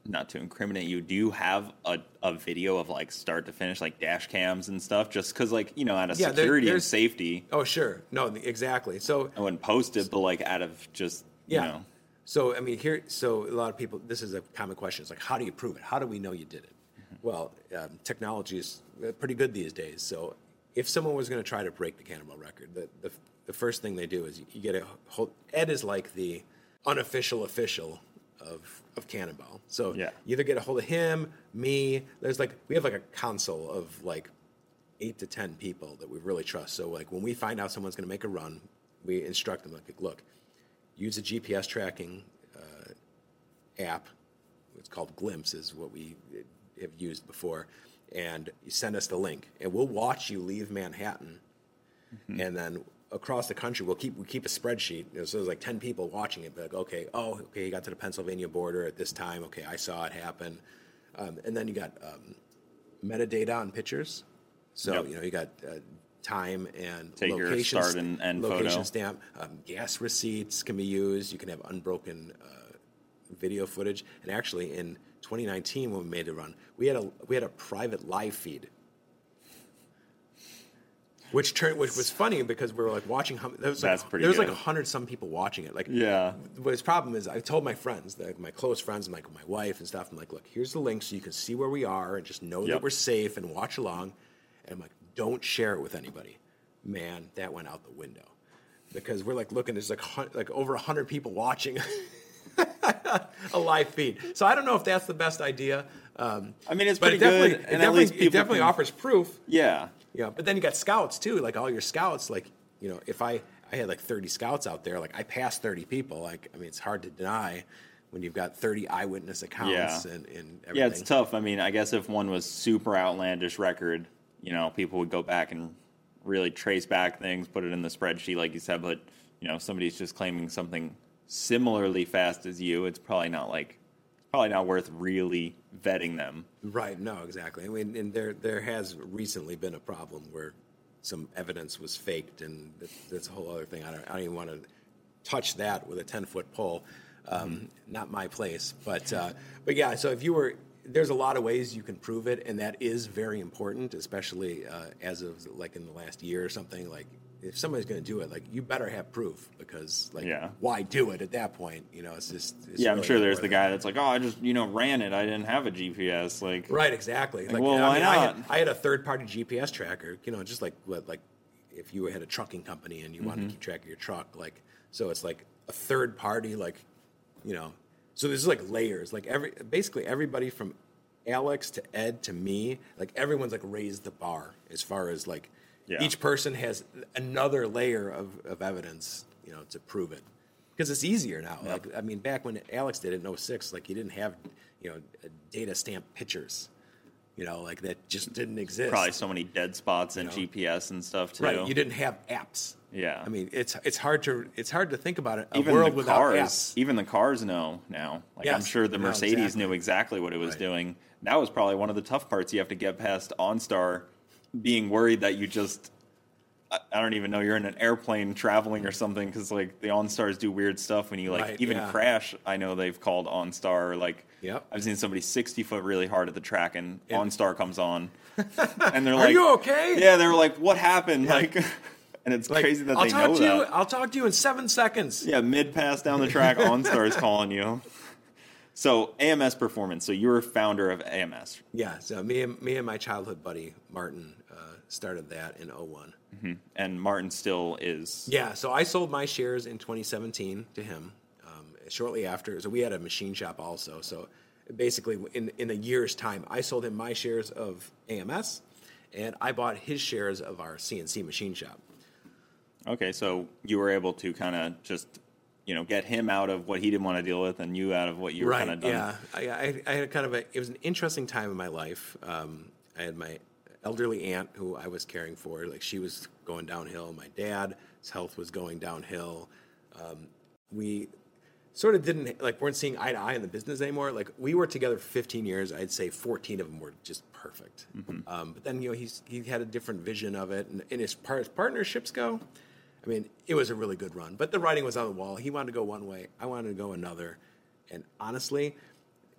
not to incriminate you, do you have a, a video of like start to finish, like dash cams and stuff? Just because, like, you know, out of Yeah, there- security and safety, Oh, sure. No, exactly. So I wouldn't post it, but like out of just, you Yeah. know. So I mean, here, so a lot of people. This is a common question. It's like, how do you prove it? How do we know you did it? Well, um, technology is uh, pretty good these days. So if someone was going to try to break the Cannonball record, the, the the first thing they do is you, you get a hold. Ed is like the unofficial official of of Cannonball. So Yeah. you either get a hold of him, me. There's like we have like a council of like eight to ten people that we really trust. So like when we find out someone's going to make a run, we instruct them like, look, use a GPS tracking uh, app. It's called Glympse, is what we have used before, and you send us the link, and we'll watch you leave Manhattan, and then across the country we'll keep we keep a spreadsheet. So there's like ten people watching it. Like, okay, oh, okay, you got to the Pennsylvania border at this time. Okay, I saw it happen, um, and then you got um, metadata on pictures. So Yep. you know you got uh, time and Take your location, start and end location photo. stamp. Um, gas receipts can be used. You can have unbroken uh, video footage. And actually, in 2019, when we made the run, we had a we had a private live feed, which turned which was funny because we were like watching. How, there was like, That's pretty There was like good. hundred some people watching it. Like Yeah. But his problem is, I told my friends, like my close friends, and like my wife and stuff. I'm like, look, here's the link so you can see where we are and just know Yep. that we're safe and watch along. And I'm like, don't share it with anybody. Man, that went out the window because we're like looking. There's like like over hundred people watching a live feed. So I don't know if that's the best idea. Um, I mean, it's but pretty it definitely, good, It definitely, least it definitely can- offers proof. Yeah. Yeah, but then you got scouts too. Like all your scouts, like you know, if I I had like 30 scouts out there, like I passed 30 people. Like I mean, it's hard to deny when you've got 30 eyewitness accounts Yeah. and, and everything. Yeah, it's tough. I mean, I guess if one was super outlandish record, you know, people would go back and really trace back things, put it in the spreadsheet, like you said. But you know, somebody's just claiming something similarly fast as you. It's probably not like, it's probably not worth really vetting them. Right. No, exactly. I mean, and there there has recently been a problem where some evidence was faked, and that, that's a whole other thing. I don't, I don't even want to touch that with a ten foot pole. Um, Not my place. But uh, but yeah. So if you were, there's a lot of ways you can prove it, and that is very important, especially uh, as of like in the last year or something. Like if somebody's going to do it, like you better have proof because like Yeah. why do it at that point? You know, it's just it's yeah, I'm sure there's the guy that's like, oh, I just you know ran it. I didn't have a GPS. Like, Right, exactly. Like, well, why I, had, not? I had a third-party GPS tracker. You know, just like what, like if you had a trucking company and you wanted Mm-hmm. to keep track of your truck, like so it's like a third party, like you know. So there's like layers. Like every basically everybody from Alex to Ed to me, like everyone's like raised the bar as far as like Yeah. each person has another layer of, of evidence, you know, to prove it. Because it's easier now. Like I mean, back when Alex did it in 06, like you didn't have, you know, data stamp pictures. You know, like that just didn't exist. probably so many dead spots in know? GPS and stuff too. Right. You didn't have apps. Yeah. I mean, it's it's hard to it's hard to think about it. A even world the without cars, apps. even the cars know now. Like I'm sure the Mercedes exactly. knew exactly what it was Right. doing. That was probably one of the tough parts. You have to get past OnStar, being worried that you just. I- I don't even know you're in an airplane traveling or something because like the OnStars do weird stuff when you like Right, even yeah. crash. I know they've called OnStar like Yep. I've seen somebody 60 foot really hard at the track and Yeah. OnStar comes on and they're like, Are you okay? Yeah, they're like, what happened? Like, and it's Like, crazy that I'll they talk know to you. that. I'll talk to you in seven seconds. Yeah, mid pass down the track, OnStar is calling you. So AMS performance. So you're a founder of AMS, Yeah. So me and me and my childhood buddy Martin started that in 01. and Martin still is. Yeah, so I sold my shares in 2017 to him. Um, shortly after, so we had a machine shop also. So basically, in in a year's time, I sold him my shares of AMS, and I bought his shares of our CNC machine shop. Okay, so you were able to kind of just, you know, get him out of what he didn't want to deal with, and you out of what you were kind of done. Yeah, I, I, I had kind of a. It was an interesting time in my life. Um, I had my elderly aunt who I was caring for. Like she was going downhill. My dad, his health was going downhill. Um, we sort of didn't like weren't seeing eye to eye in the business anymore. Like we were together for 15 years. I'd say 14 of them were just perfect. Um, but then you know he's he had a different vision of it, and, and as far as partnerships go, I mean, it was a really good run, but the writing was on the wall. He wanted to go one way, I wanted to go another, and honestly,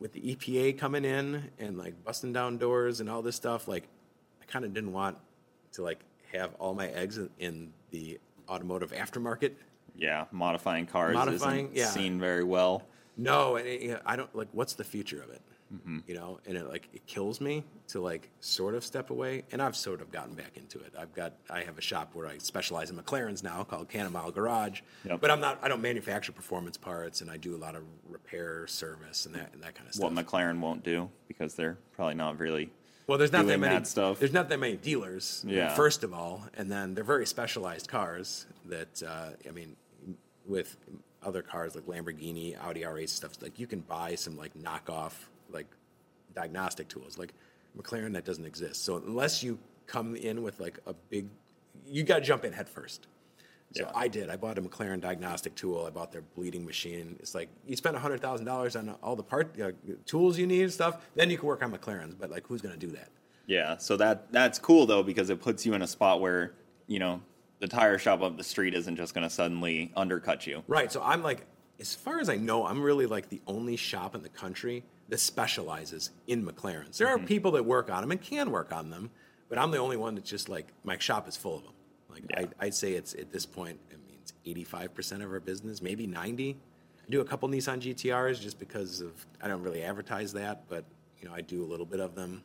with the EPA coming in and like busting down doors and all this stuff, like kind of didn't want to like have all my eggs in, in the automotive aftermarket. Yeah, modifying cars Modifying, isn't yeah. seen very well. No, and it, you know, I don't like. What's the future of it? Mm-hmm. You know, and it like it kills me to like sort of step away. And I've sort of gotten back into it. I've got I have a shop where I specialize in McLarens now called Cannonball Garage. Yep. But I'm not. I don't manufacture performance parts, and I do a lot of repair, service, and that and that kind of stuff. What McLaren won't do because they're probably not really. Well, there's not that many that stuff. There's not that many dealers. Yeah. First of all, and then they're very specialized cars. That uh, I mean, with other cars like Lamborghini, Audi R8 stuff, like you can buy some like knockoff like diagnostic tools. Like McLaren, that doesn't exist. So unless you come in with like a big, you got to jump in head first. So Yeah. I did. I bought a McLaren diagnostic tool. I bought their bleeding machine. It's like you spend hundred thousand dollars on all the part uh, tools you need and stuff. Then you can work on McLarens. But like, who's going to do that? Yeah, so that that's cool though because it puts you in a spot where you know the tire shop up the street isn't just going to suddenly undercut you. Right. So I'm like, as far as I know, I'm really like the only shop in the country that specializes in McLarens. There are people that work on them and can work on them, but I'm the only one that's just like my shop is full of them. Like Yeah. I, I'd say it's at this point, it means 85% of our business, maybe 90. I do a couple Nissan GTRs just because of I don't really advertise that, but you know I do a little bit of them.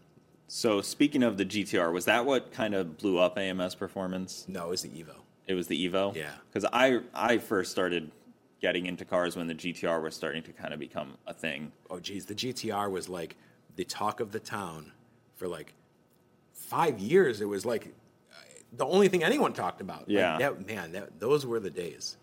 So speaking of the GTR, was that what kind of blew up AMS performance? No, it was the Evo. It was the Evo. Yeah. because I I first started getting into cars when the GTR was starting to kind of become a thing. oh geez, the GTR was like the talk of the town for like five years. It was like the only thing anyone talked about. Like, Yeah. that, man, that, those were the days.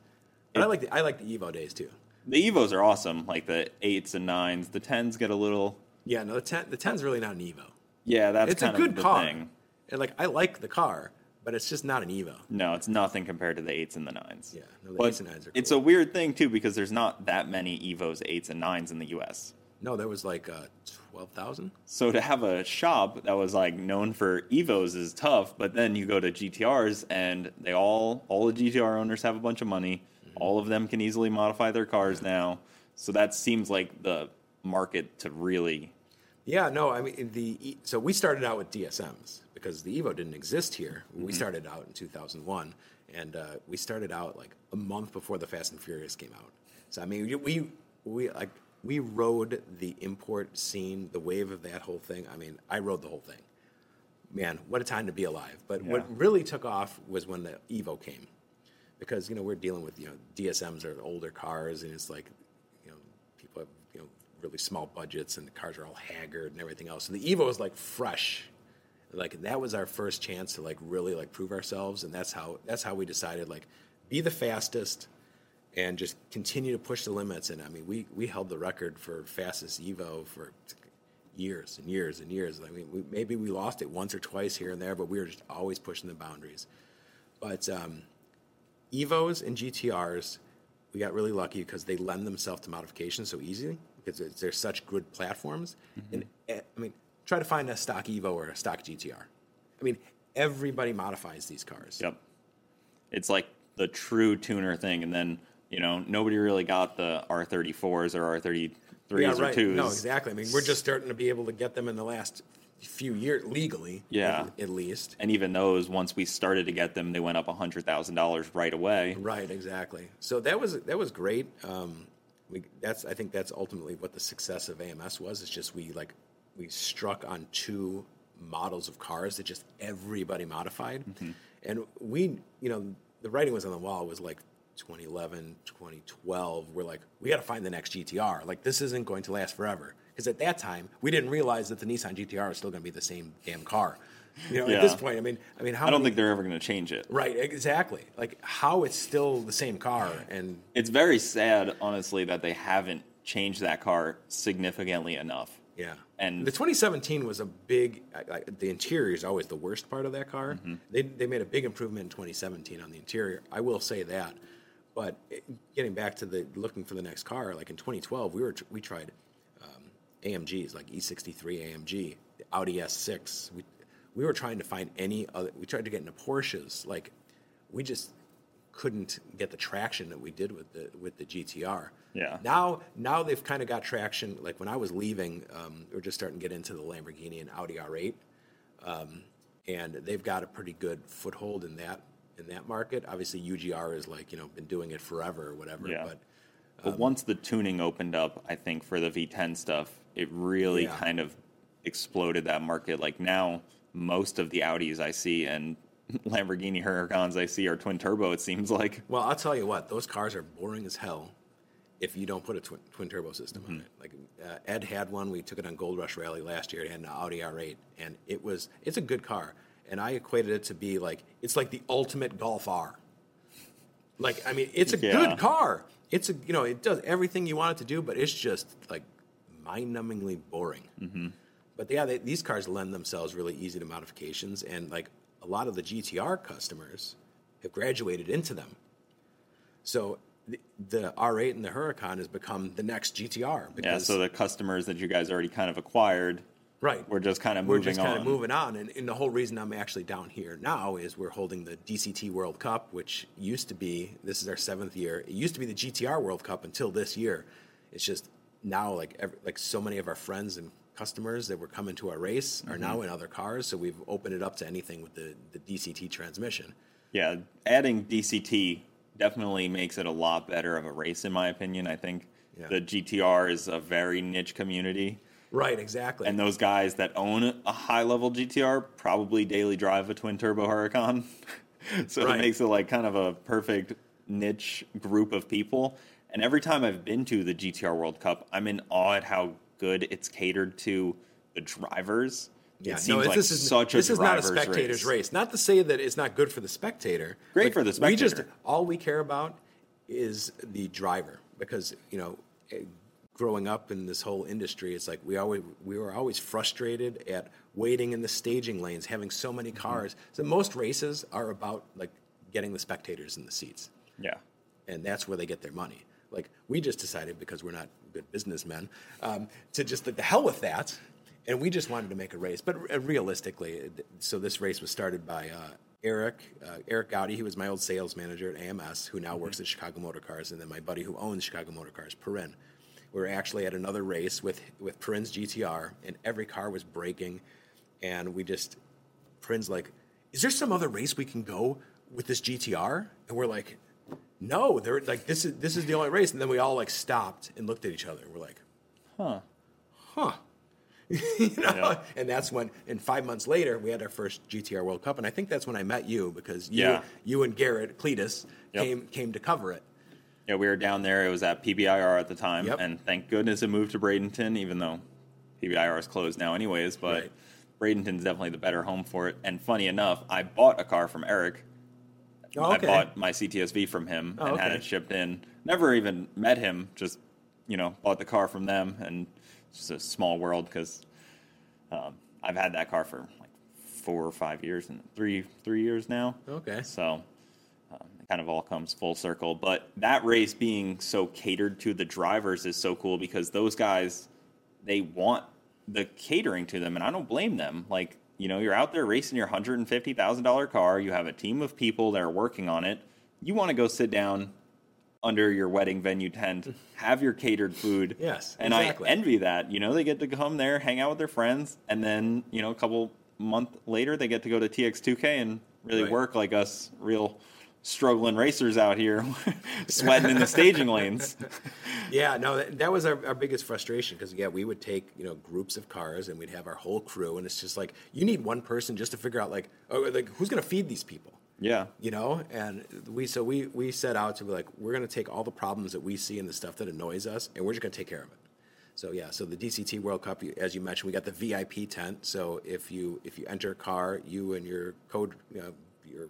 But I like the I like the Evo days too. The Evos are awesome, like the eights and nines. The tens get a little. Yeah, no, the ten the ten's really not an Evo. Yeah, that's it's a good car, thing. and like I like the car, but it's just not an Evo. No, it's nothing compared to the eights and the nines. Yeah, no, the But eights and nines are It's a weird thing too because there's not that many Evos eights and nines in the U.S. No, there was like uh, twelve thousand. So to have a shop that was like known for Evos is tough, but then you go to GTRs and they all all the GTR owners have a bunch of money. Mm-hmm. All of them can easily modify their cars now. So that seems like the market to really Yeah, no, I mean the E- so we started out with DSMs because the Evo didn't exist here. We started out in 2001, and uh, we started out like a month before the Fast and Furious came out. So I mean, we we, we like we rode the import scene, the wave of that whole thing. I mean, I rode the whole thing. Man, what a time to be alive! But Yeah. what really took off was when the Evo came, because you know we're dealing with you know DSMs are older cars, and it's like you know people have you know really small budgets, and the cars are all haggard and everything else. And the Evo is like fresh, like that was our first chance to like really like prove ourselves, and that's how that's how we decided like be the fastest and just continue to push the limits. And I mean, we we held the record for fastest Evo for years and years and years. I mean, we, maybe we lost it once or twice here and there, but we were just always pushing the boundaries. But um, Evos and GTRs, we got really lucky because they lend themselves to modification so easily because they're such good platforms. And eh, I mean, try to find a stock Evo or a stock GTR. I mean, everybody modifies these cars. Yep. It's like the true tuner thing, and then you know nobody really got the R34s or R33s Yeah, or right. twos. No, exactly. I mean, we're just starting to be able to get them in the last few years legally. Yeah. at, at least. And even those, once we started to get them, they went up hundred thousand dollars right away. Right, exactly. So that was that was great. Um, we, that's I think that's ultimately what the success of AMS was. It's just we like we struck on two models of cars that just everybody modified, and we you know the writing was on the wall was like 2011, 2012. We're like we got to find the next GTR. Like this isn't going to last forever because at that time we didn't realize that the Nissan GTR is still going to be the same damn car. You know, Yeah. at this point, I mean, I mean, how I don't many- think they're ever going to change it. Right, exactly. Like how it's still the same car, and It's very sad, honestly, that they haven't changed that car significantly enough. yeah. And- the 2017 was a big. I- The interior is always the worst part of that car. Mm-hmm. They they made a big improvement in 2017 on the interior. I will say that. But getting back to the looking for the next car, like in 2012, we were we tried um, AMGs like E63 AMG, the Audi S6. We we were trying to find any other. We tried to get into Porsches. Like we just couldn't get the traction that we did with the with the GTR. Yeah. Now now they've kind of got traction. Like when I was leaving, um, we are just starting to get into the Lamborghini and Audi R8, um, and they've got a pretty good foothold in that in that market. Obviously, UGR is like you know been doing it forever or whatever. Yeah. But But once the tuning opened up, I think for the V10 stuff, it really Yeah. kind of exploded that market. Like now, most of the Audis I see and Lamborghini Huracans I see are twin turbo. It seems like. Well, I'll tell you what; those cars are boring as hell if you don't put a twin, twin turbo system on it. Like uh, Ed had one; we took it on Gold Rush Rally last year. It had an Audi R8, and it was it's a good car. And I equated it to be like it's like the ultimate Golf R. Like I mean, it's a Yeah. good car. It's a you know it does everything you want it to do, but it's just like mind-numbingly boring. Mm-hmm. But yeah, they, these cars lend themselves really easy to modifications, and like a lot of the GTR customers have graduated into them. So the, the R8 and the Huracan has become the next GTR. Yeah, so the customers that you guys already kind of acquired, right, we're just kind of moving. we're moving just kind on. of moving on, and, and the whole reason I'm actually down here now is we're holding the DCT World Cup, which used to be this is our seventh year. It used to be the GTR World Cup until this year. It's just now like every, like so many of our friends and customers that were coming to our race are now Mm-hmm. in other cars, so we've opened it up to anything with the, the DCT transmission. Yeah, adding DCT definitely makes it a lot better of a race, in my opinion. I think Yeah. the GTR is a very niche community. Right, exactly. And those guys that own a high level GTR probably daily drive a twin turbo Huracan. so Right. it makes it like kind of a perfect niche group of people. And every time I've been to the GTR World Cup, I'm in awe at how good it's catered to the drivers. Yeah, it seems no, like this is such a this is not a spectator's race. Not to say that it's not good for the spectator. Great for the spectator. We just all we care about is the driver because you know, growing up in this whole industry, it's like we always we were always frustrated at waiting in the staging lanes, having so many Mm-hmm. cars. So most races are about like getting the spectators in the seats Yeah. and that's where they get their money. Like we just decided because we're not good businessmen um, to just like the hell with that, and we just wanted to make a race. But realistically, so this race was started by uh, Eric uh, Eric Gowdy. He was my old sales manager at AMS, who now works at Chicago Motor Cars, and then my buddy who owns Chicago Motor Cars, Perrin. We were actually at another race with with Perrin's GTR, and every car was breaking, and we just Perrin's like, "Is there some other race we can go with this GTR?" And we're like, "No, they're like this is this is the only race." And then we all like stopped and looked at each other. We're like, Huh. "Huh." you know? And that's when, and five months later, we had our first GTR World Cup, and I think that's when I met you because you, Yeah. you and Garrett Cletus Yep. came came to cover it. Yeah, we were down there. It was at PBIR at the time, Yep. and thank goodness it moved to Bradenton, even though PBIR is closed now, anyways. But Bradenton's definitely the better home for it. And funny enough, I bought a car from Eric. Oh, okay. I bought my CTSV from him Oh, and had it shipped in. Never even met him. Just you know, bought the car from them, and it's just a small world because um, I've had that car for like four or five years and three three years now. Okay. So kind of all comes full circle. But that race being so catered to the drivers is so cool because those guys, they want the catering to them, and I don't blame them. Like, you know, you're out there racing your $150,000 car, you have a team of people that are working on it. You want to go sit down under your wedding venue tent, have your catered food. Yes, And exactly. I envy that. You know, they get to come there, hang out with their friends, and then, you know, a couple month later, they get to go to TX2K and really Right. work like us real struggling racers out here, sweating in the staging lanes. Yeah, no, that, that was our, our biggest frustration because yeah, we would take you know groups of cars and we'd have our whole crew, and it's just like you need one person just to figure out like oh, like who's going to feed these people, Yeah. you know? And we so we we set out to be like we're going to take all the problems that we see and the stuff that annoys us, and we're just going to take care of it. So yeah, so the DCT World Cup, as you mentioned, we got the VIP tent. So if you if you enter a car, you and your code, you know, your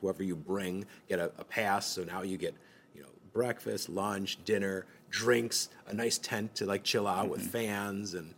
whoever you bring get a, a pass. So now you get you know breakfast, lunch, dinner, drinks, a nice tent to like chill out with mm-hmm. fans and.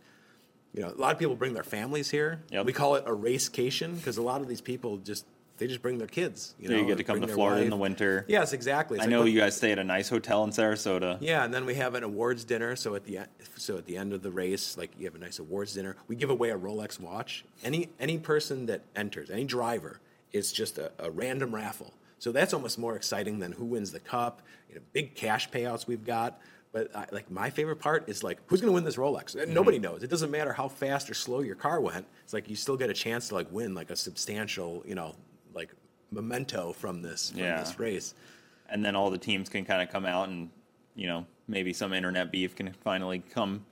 You know, a lot of people bring their families here. Yep. We call it a racecation because a lot of these people just they just bring their kids. You So know, you get to come to Florida in the winter. Yes, exactly. It's I like, know you guys stay at a nice hotel in Sarasota. yeah, and then we have an awards dinner. So at the so at the end of the race, like you have a nice awards dinner. We give away a Rolex watch. Any any person that enters, any driver, it's just a, a random raffle. So that's almost more exciting than who wins the cup. You know, big cash payouts we've got. But uh, like my favorite part is like who's going to win this Rolex? Mm-hmm. Nobody knows. It doesn't matter how fast or slow your car went. It's like you still get a chance to like win like a substantial, you know, like memento from this from Yeah. this race. and then all the teams can kind of come out and you know maybe some internet beef can finally come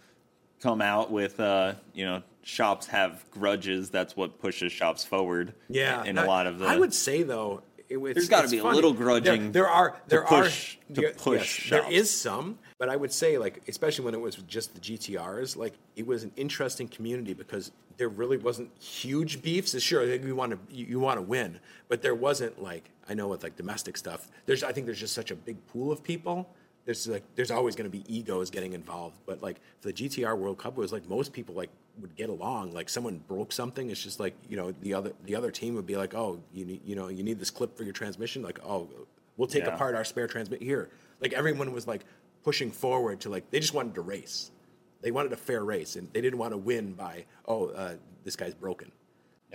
come out with uh you know shops have grudges that's what pushes shops forward Yeah, in now, a lot of the I would say though, it, There's gotta it's be a little grudging There, there are to there push- are to push yes, there is some, but I would say like especially when it was just the GTRs, like it was an interesting community because there really wasn't huge beefs. Sure, you want to you, you want to win, but there wasn't like I know with like domestic stuff. There's I think there's just such a big pool of people. There's like there's always going to be egos getting involved, but like for the GTR World Cup, was like most people like would get along. Like someone broke something, it's just like you know the other the other team would be like, oh, you need you know you need this clip for your transmission. Like oh, we'll take Yeah. apart our spare transmit here. Like everyone was like pushing forward to like they just wanted to race. They wanted a fair race, and they didn't want to win by oh uh, this guy's broken.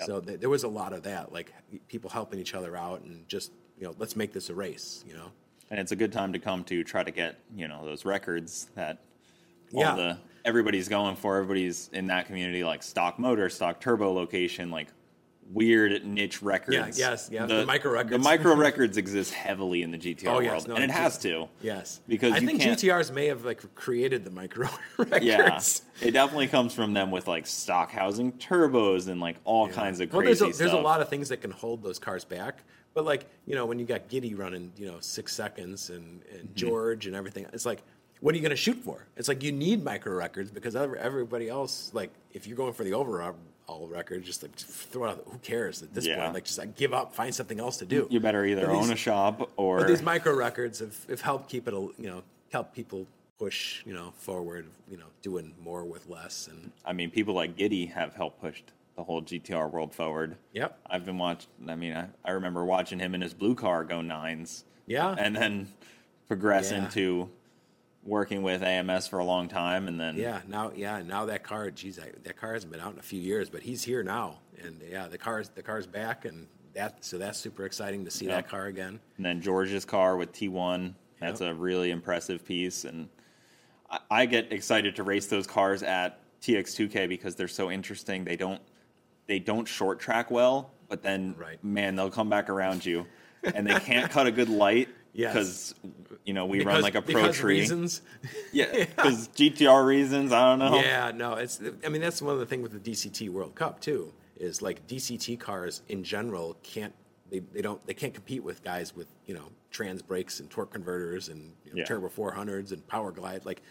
So th- there was a lot of that, like people helping each other out, and just you know let's make this a race. You know. And it's a good time to come to try to get you know those records that all Yeah. the everybody's going for everybody's in that community like stock motor stock turbo location like weird niche records Yeah, yes, yeah, the micro records. the micro records exist heavily in the GTR Oh, yes, world no, and it has to Yes, because I think GTRs may have like created the micro records. Yeah, it definitely comes from them with like stock housing turbos and like all kinds of Well, crazy there's a, there's a lot of things that can hold those cars back. But like you know, when you got Giddy running, you know, six seconds and, and Mm-hmm. George and everything, it's like, what are you going to shoot for? It's like you need micro records because everybody else, like, if you're going for the overall all record, just like throw it out. Who cares at this Yeah. point? Like, just like give up, find something else to do. You better either But own a shop or But these micro records have, have helped keep it, a, you know, help people push, you know, forward, you know, doing more with less. And I mean, people like Giddy have helped push the whole GTR world forward. Yep. I've been watching. I mean, I, I remember watching him in his blue car go nines. Yeah. And then progress Yeah. into working with AMS for a long time, and then Yeah, now yeah, now that car, geez, I, that car hasn't been out in a few years, but he's here now, and yeah, the car's the car's back, and that so that's super exciting to see Yeah. that car again. and then George's car with T1. That's Yep. a really impressive piece, and I, I get excited to race those cars at TX2K because they're so interesting. They don't they don't short track well, but then Right. man, they'll come back around you, and they can't cut a good light Yes. because you know we run like a pro because tree. reasons. Yeah, because GTR reasons. I don't know. Yeah, no, it's. I mean, that's one of the things with the DCT World Cup too. Is like DCT cars in general can't they, they don't they can't compete with guys with you know trans brakes and torque converters and you know, Yeah. turbo 400s and power glide. Like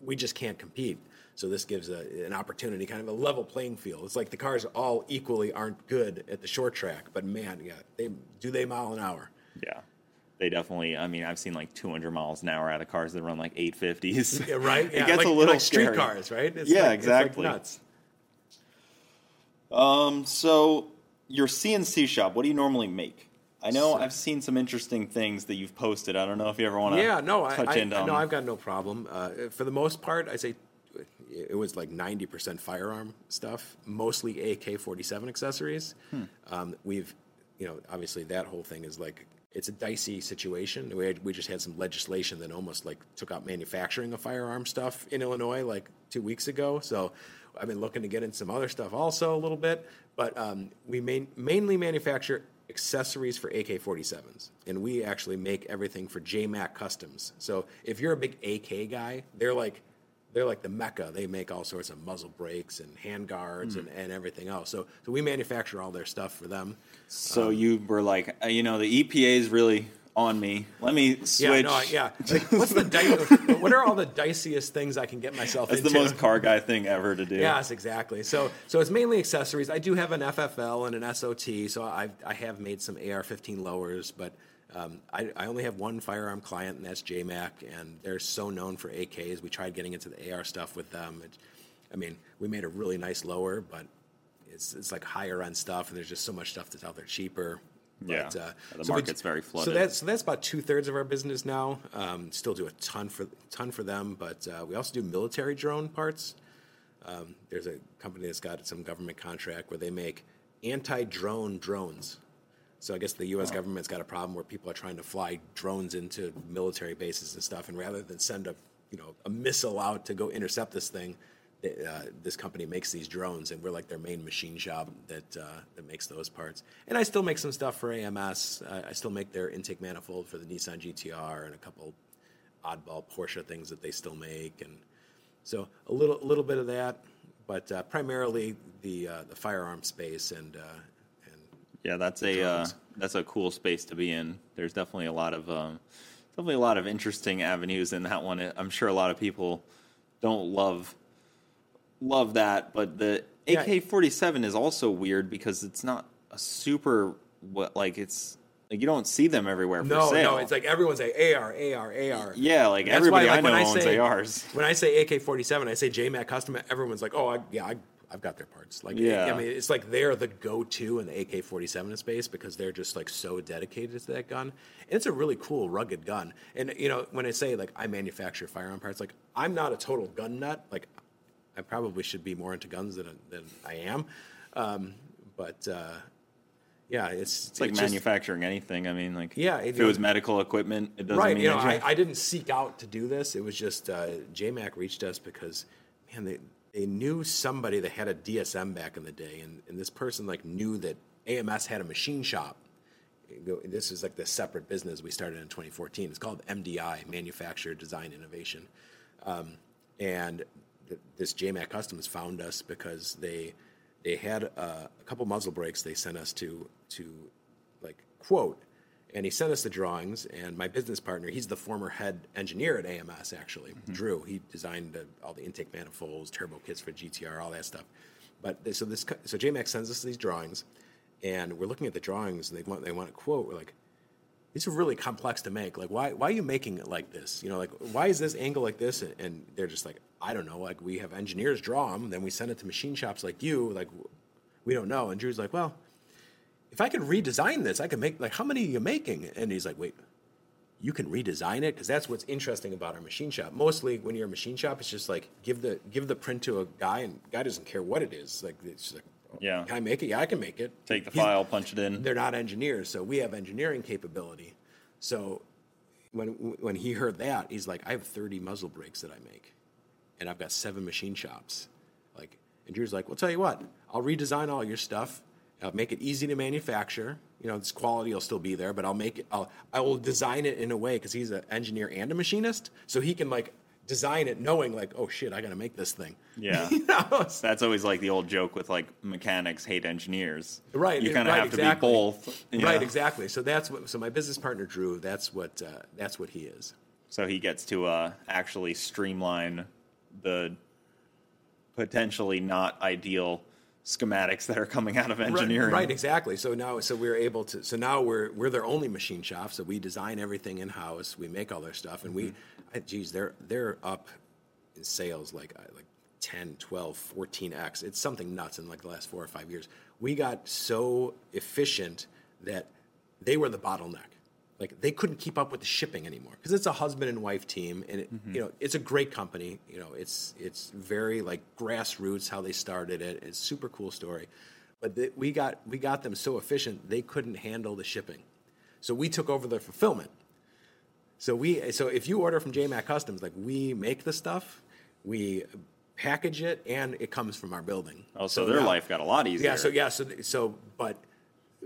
we just can't compete. So this gives a, an opportunity, kind of a level playing field. It's like the cars all equally aren't good at the short track, but man, yeah, they do they mile an hour. Yeah. They definitely. I mean, I've seen like 200 miles an hour out of cars that run like 850s. Yeah, right? it Yeah, gets like, a little like street scary. cars, right? It's Yeah, like- exactly. nuts. Um, so your CNC shop, what do you normally make? I know I've seen some interesting things that you've posted. I don't know if you ever want to yeah, no, I, touch I, into no. I've got no problem. Uh, for the most part, I say it was like ninety percent firearm stuff, mostly AK forty seven accessories. Hmm. Um, we've, you know, obviously that whole thing is like it's a dicey situation. We had, we just had some legislation that almost like took out manufacturing of firearm stuff in Illinois like two weeks ago. So I've been looking to get in some other stuff also a little bit, but um, we main, mainly manufacture accessories for AK-47s, and we actually make everything for JMac Customs. So if you're a big AK guy, they're like they're like the mecca. They make all sorts of muzzle brakes and hand guards Hmm. and, and everything else. So so we manufacture all their stuff for them. so you were like, uh, you know, the EPA is really on me. Let me switch. Yeah, no, yeah. Like, what's the di- what are all the diciest things I can get myself That's into? the most car guy thing ever to do. Yes, exactly. So, so it's mainly accessories. I do have an FFL and an SOT, so I I have made some AR-15 lowers, but um, I, I only have one firearm client, and that's JMac, and they're so known for AKs. We tried getting into the AR stuff with them. It, I mean, we made a really nice lower, but it's it's like higher end stuff, and there's just so much stuff that's They're cheaper. Yeah. Uh, The so we- market's very So flooded. that's so that's about two thirds of our business now. Um, still do a ton for ton for them, but uh, we also do military drone parts. Um, there's a company that's got some government contract where they make anti-drone drones. So I guess the U.S. government's got a problem where people are trying to fly drones into military bases and stuff, and rather than send a you know a missile out to go intercept this thing, uh, this company makes these drones, and we're like their main machine shop that uh, that makes those parts. And I still make some stuff for AMS. I, still make their intake manifold for the Nissan GTR and a couple oddball Porsche things that they still make, and so a little a little bit of that, but uh, primarily the uh, the firearm space and uh, Yeah, that's a uh, that's a cool space to be in. There's definitely a lot of um, definitely a lot of interesting avenues in that one. I'm sure a lot of people don't love love that, but the AK-47 is also weird because it's not a super what like it's like you don't see them everywhere for no sale. no, it's like everyone's like AR AR AR. yeah, like That's everybody why, like, I know when I owns say- ARs. When I say AK-47, I say JMAC custom. Everyone's like, oh, I, yeah, I, I've got their parts. Like, Yeah. I mean, it's like they're the go-to in the AK-47 in space because they're just like so dedicated to that gun. And it's a really cool, rugged gun. And you know, when I say like I manufacture firearm parts, like I'm not a total gun nut. Like, I probably should be more into guns than than I am. Um, but uh, yeah, it's It's like just- manufacturing anything. I mean, like Yeah, if it- it was medical equipment, it doesn't right. mean You know, I, I didn't seek out to do this. It was just uh, JMac reached us because, man, they they knew somebody that had a DSM back in the day, and, and this person like knew that AMS had a machine shop. This is like the separate business we started in 2014. It's called MDI, Manufacture Design Innovation, um, and th- this JMac Customs found us because they they had uh, a couple muzzle brakes they sent us to to like quote and he sent us the drawings and my business partner he's the former head engineer at ams actually mm-hmm. drew. He designed the, all the intake manifolds turbo kits for gtr all that stuff. But so this so jmax sends us these drawings and we're looking at the drawings and they want they want a quote. We're like these are really complex to make. Like why why are you making it like this? You know like why is this angle like this? And, and they're just like i don't know. Like we have engineers draw them then we send it to machine shops like you. Like we don't know. And drew's like well if I could redesign this, I could make like how many are you making? And he's like, wait, you can redesign it because that's what's interesting about our machine shop. Mostly when you're a machine shop, it's just like give the give the print to a guy, and guy doesn't care what it is. Like it's just like, oh, Yeah. can I make it? Yeah, I can make it. Take the He's- file, punch it in. They're not engineers, so we have engineering capability. So when when he heard that, he's like, I have 30 muzzle brakes that I make, and I've got seven machine shops. Like, and Drew's like, well, tell you what, I'll redesign all your stuff. I'll make it easy to manufacture. You know, its quality will still be there, but I'll make it. I'll I will design it in a way because he's an engineer and a machinist, so he can like design it knowing like, oh shit, I got to make this thing. Yeah. You know? That's always like the old joke with like mechanics hate engineers. Right, You kind of right, have exactly. to be both. Right, know? exactly. So that's what. So my business partner Drew. That's what. Uh, that's what he is. So he gets to uh, actually streamline the potentially not ideal schematics that are coming out of engineering. Right, right, exactly. So now, so we're able to. So now we're we're their only machine shop. So we design everything in house. We make all their stuff, and we, geez, they're they're up in sales like uh, like 10, 12, 14x. It's something nuts in like the last four or five years. We got so efficient that they were the bottleneck. Like they couldn't keep up with the shipping anymore because it's a husband and wife team, and it, mm-hmm. you know it's a great company. You know it's it's very like grassroots how they started it. It's a super cool story, but the, we got we got them so efficient they couldn't handle the shipping, so we took over the fulfillment. So we so if you order from JMac Customs, like we make the stuff, we package it, and it comes from our building. Oh, so their now- life got a lot easier. Yeah. So yeah. So so but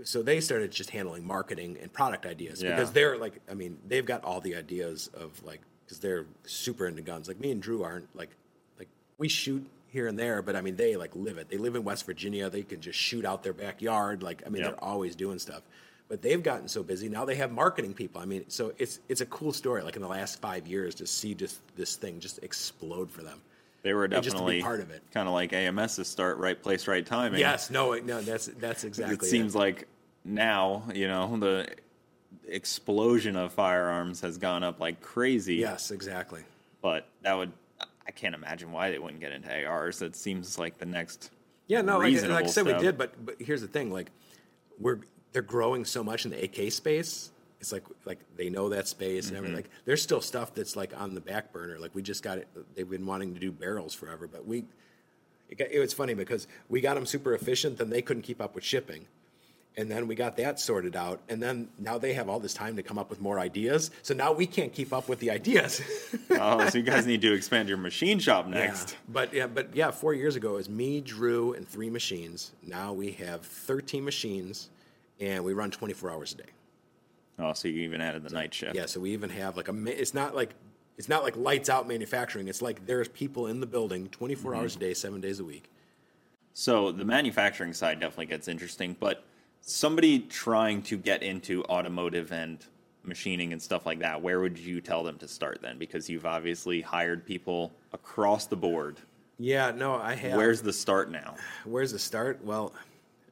so they started just handling marketing and product ideas Yeah. because they're like I mean they've got all the ideas of like because they're super into guns. Like me and Drew aren't like like we shoot here and there, but I mean they like live it. They live in West Virginia. They can just shoot out their backyard. Like I mean Yep. they're always doing stuff. But they've gotten so busy now. They have marketing people. I mean, so it's it's a cool story. Like in the last five years, to see just this thing just explode for them. They were and just to be definitely part of it. Kind of like AMS's start, right place, right timing. Yes, no, no, that's that's exactly. it seems like now, you know, the explosion of firearms has gone up like crazy. Yes, exactly. But that would, I can't imagine why they wouldn't get into ARs. That seems like the next. Yeah, no, like, like I said, step. we did, but but here's the thing: like, we're they're growing so much in the AK space. It's like like they know that space and everything. Mm-hmm. Like, there's still stuff that's like on the back burner. Like we just got it. They've been wanting to do barrels forever, but we. It, got, it was funny because we got them super efficient, then they couldn't keep up with shipping, And then we got that sorted out. And then now they have all this time to come up with more ideas. So now we can't keep up with the ideas. oh, so you guys need to expand your machine shop next. Yeah. But yeah, but yeah, four years ago it was me, Drew, and three machines. Now we have 13 machines and we run 24 hours a day. Oh, so you even added the night shift. Yeah, so we even have like a. ma- It's not like it's not like lights out manufacturing. It's like there's people in the building 24 Mm-hmm. hours a day, seven days a week. So the manufacturing side definitely gets interesting, but somebody trying to get into automotive and machining and stuff like that, where would you tell them to start then? Because you've obviously hired people across the board. Yeah, no, I have. Where's the start now? Where's the start? Well,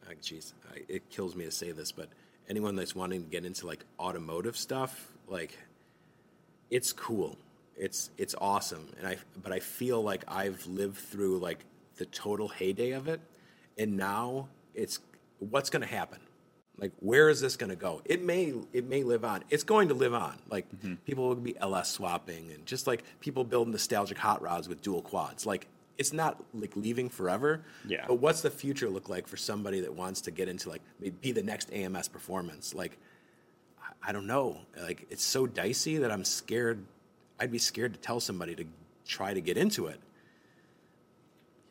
uh, jeez, I it kills me to say this, but anyone that's wanting to get into like automotive stuff, like it's cool. It's it's awesome, and I but I feel like I've lived through like the total heyday of it, and now it's what's going to happen. Like, where is this going to go? It may it may live on. It's going to live on. Like mm-hmm. people will be LS swapping, and just like people build nostalgic hot rods with dual quads. Like it's not like leaving forever. Yeah. But what's the future look like for somebody that wants to get into like be the next AMS performance? Like I- don't know. Like it's so dicey that I'm scared. I'd be scared to tell somebody to try to get into it.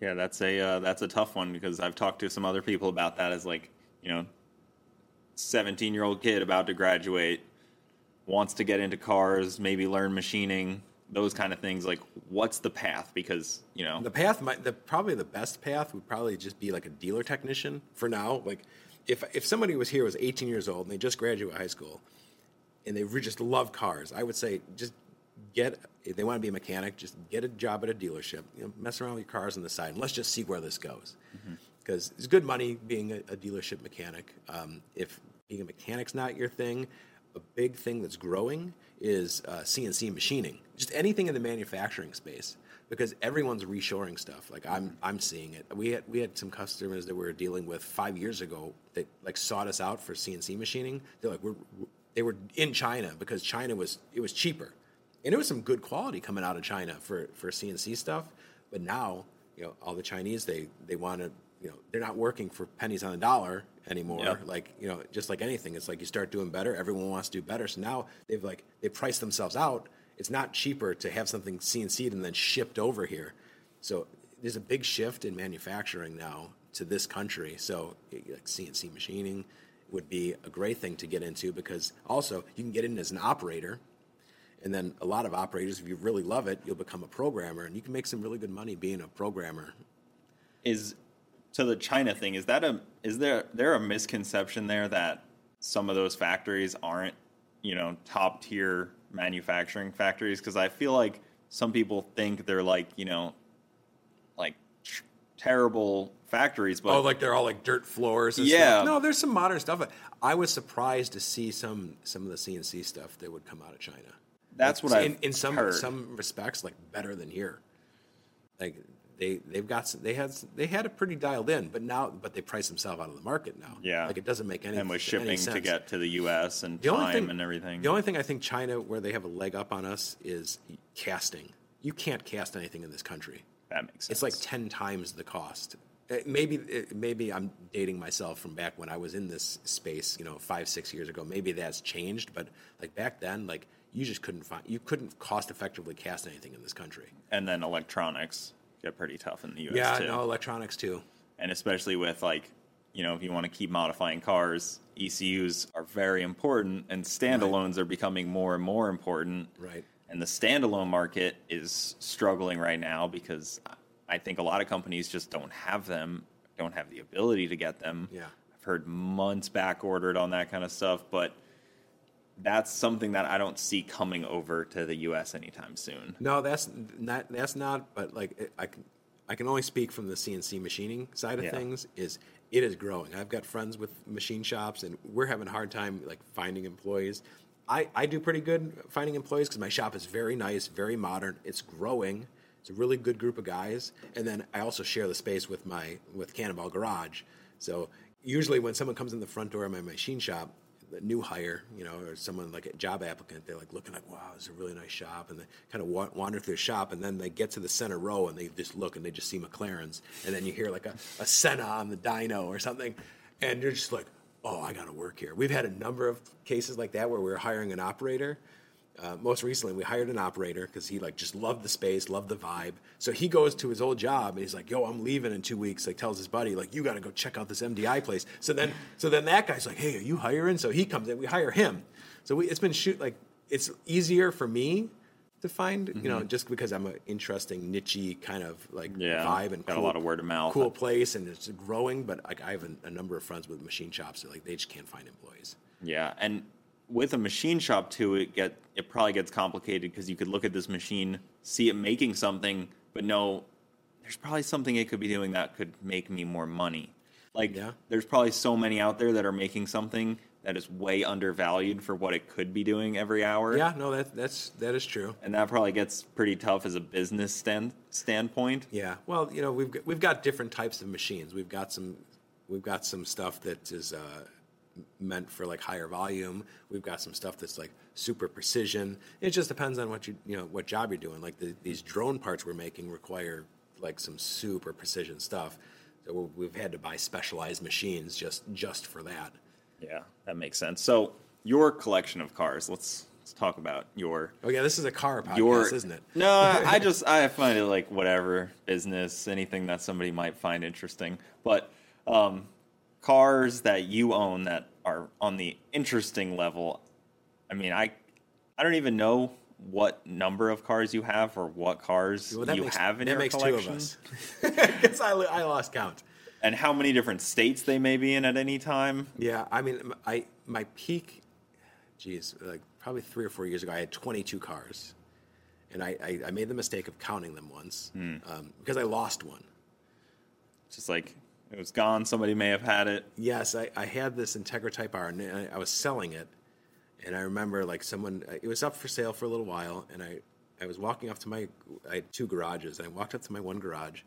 Yeah, that's a uh, that's a tough one because I've talked to some other people about that as like you know, seventeen year old kid about to graduate wants to get into cars, maybe learn machining, those kind of things. Like, what's the path? Because you know, The path might the probably the best path would probably just be like a dealer technician for now. Like if if somebody was here was 18 years old and they just graduated high school and they re- just love cars, I would say just get if they want to be a mechanic, just get a job at a dealership. You know, mess around with your cars on the side and let's just see where this goes. Because it's good money being a, a dealership mechanic. Um, if being a mechanic's not your thing, a big thing that's growing is uh, CNC machining. Just anything in the manufacturing space because everyone's reshoring stuff. Like I'm, I'm seeing it. We had we had some customers that we were dealing with five years ago that like sought us out for CNC machining. They're like we're, they were in China because China was it was cheaper, and it was some good quality coming out of China for for CNC stuff. But now you know all the Chinese they they want to you know they're not working for pennies on the dollar anymore. Yep. Like you know just like anything, it's like you start doing better. Everyone wants to do better. So now they've like they price themselves out. It's not cheaper to have something CNC'd and then shipped over here. So there's a big shift in manufacturing now to this country. So like CNC machining would be a great thing to get into because also you can get in as an operator. And then a lot of operators, if you really love it, you'll become a programmer and you can make some really good money being a programmer. is to the China thing. Is that a is there there a misconception there that some of those factories aren't you know top tier manufacturing factories? Because I feel like some people think they're like you know like tr- terrible factories, but oh, like they're all like dirt floors. And Yeah. Stuff. No, there's some modern stuff. I was surprised to see some some of the CNC stuff that would come out of China. That's Like, what in, I've in some heard. some respects like better than here. Like they they've got some, they had they had it pretty dialed in, but now but they price themselves out of the market now. yeah, like it doesn't make any and with shipping to get to the U.S. and The time thing and everything. The only thing I think China where they have a leg up on us is casting. You can't cast anything in this country. that makes sense. It's like ten times the cost. Uh, Maybe it- maybe I'm dating myself from back when I was in this space, you know, five six years ago. Maybe that's changed, but like back then, like you just couldn't find you couldn't cost effectively cast anything in this country. and then electronics get pretty tough in the U.S. Yeah, too. no electronics too. and especially with like you know if you want to keep modifying cars ecus are very important and standalones are becoming more and more important Right. and the standalone market is struggling right now because i think a lot of companies just don't have them don't have the ability to get them Yeah. i've heard months back ordered on that kind of stuff but that's something that i don't see coming over to the us anytime soon No, that's not. That's not. But like, it- I can, I can only speak from the CNC machining side of Yeah. things. Is it is growing. I've got friends with machine shops, and we're having a hard time like finding employees. I, I do pretty good finding employees because my shop is very nice, very modern. It's growing. It's a really good group of guys, and then I also share the space with my with Cannonball Garage. So usually when someone comes in the front door of my machine shop, new hire, you know, or someone like a job applicant, they're like looking like, wow, it's a really nice shop, and they kind of wa- wander through the shop, and then they get to the center row and they just look and they just see McLarens, and then you hear like a, a Senna on the dyno or something, and you're just like, oh, I got to work here. We've had a number of cases like that where we're hiring an operator. Uh, most recently, we hired an operator because he like just loved the space, loved the vibe. So he goes to his old job and he's like, "Yo, I'm leaving in two weeks." Like tells his buddy, like, "You got to go check out this MDI place." So then, so then that guy's like, "Hey, are you hiring?" So he comes in. We hire him. So we, it's been shoot like it's easier for me to find, you know, just because I'm an interesting, nichey kind of like Yeah, vibe and got a lot of word of mouth. cool place, and it's growing. But like I have a, a number of friends with machine shops that like they just can't find employees. Yeah, and with a machine shop too, it get it probably gets complicated because you could look at this machine, see it making something, but no, there's probably something it could be doing that could make me more money. Like, Yeah. there's probably so many out there that are making something that is way undervalued for what it could be doing every hour. Yeah, no, that that's that is true. and that probably gets pretty tough as a business stand standpoint. Yeah, well, you know, we've got, we've got different types of machines. We've got some we've got some stuff that is uh, meant for like higher volume. We've got some stuff that's like super precision. It just depends on what you you know what job you're doing. Like the, these drone parts we're making require like some super precision stuff. So we- we've had to buy specialized machines just just for that. Yeah, that makes sense. So your collection of cars. Let's let's talk about your Oh yeah, this is a car podcast, your isn't it? No, I just I find it like whatever business, anything that somebody might find interesting. But um, cars that you own that are on the interesting level. I mean, I I don't even know what number of cars you have or what cars Well, you makes, have in that your makes collection, two of us. Because I, I lost count. and how many different states they may be in at any time. Yeah, I mean, I my peak, geez, like probably three or four years ago, I had 22 cars, and I, I, I made the mistake of counting them once um, because I lost one. It's just like it was gone. Somebody may have had it. Yes, I, I had this Integra Type R, and I, I was selling it, and I remember like someone, it was up for sale for a little while, and I, I was walking up to my, I had two garages, and I walked up to my one garage,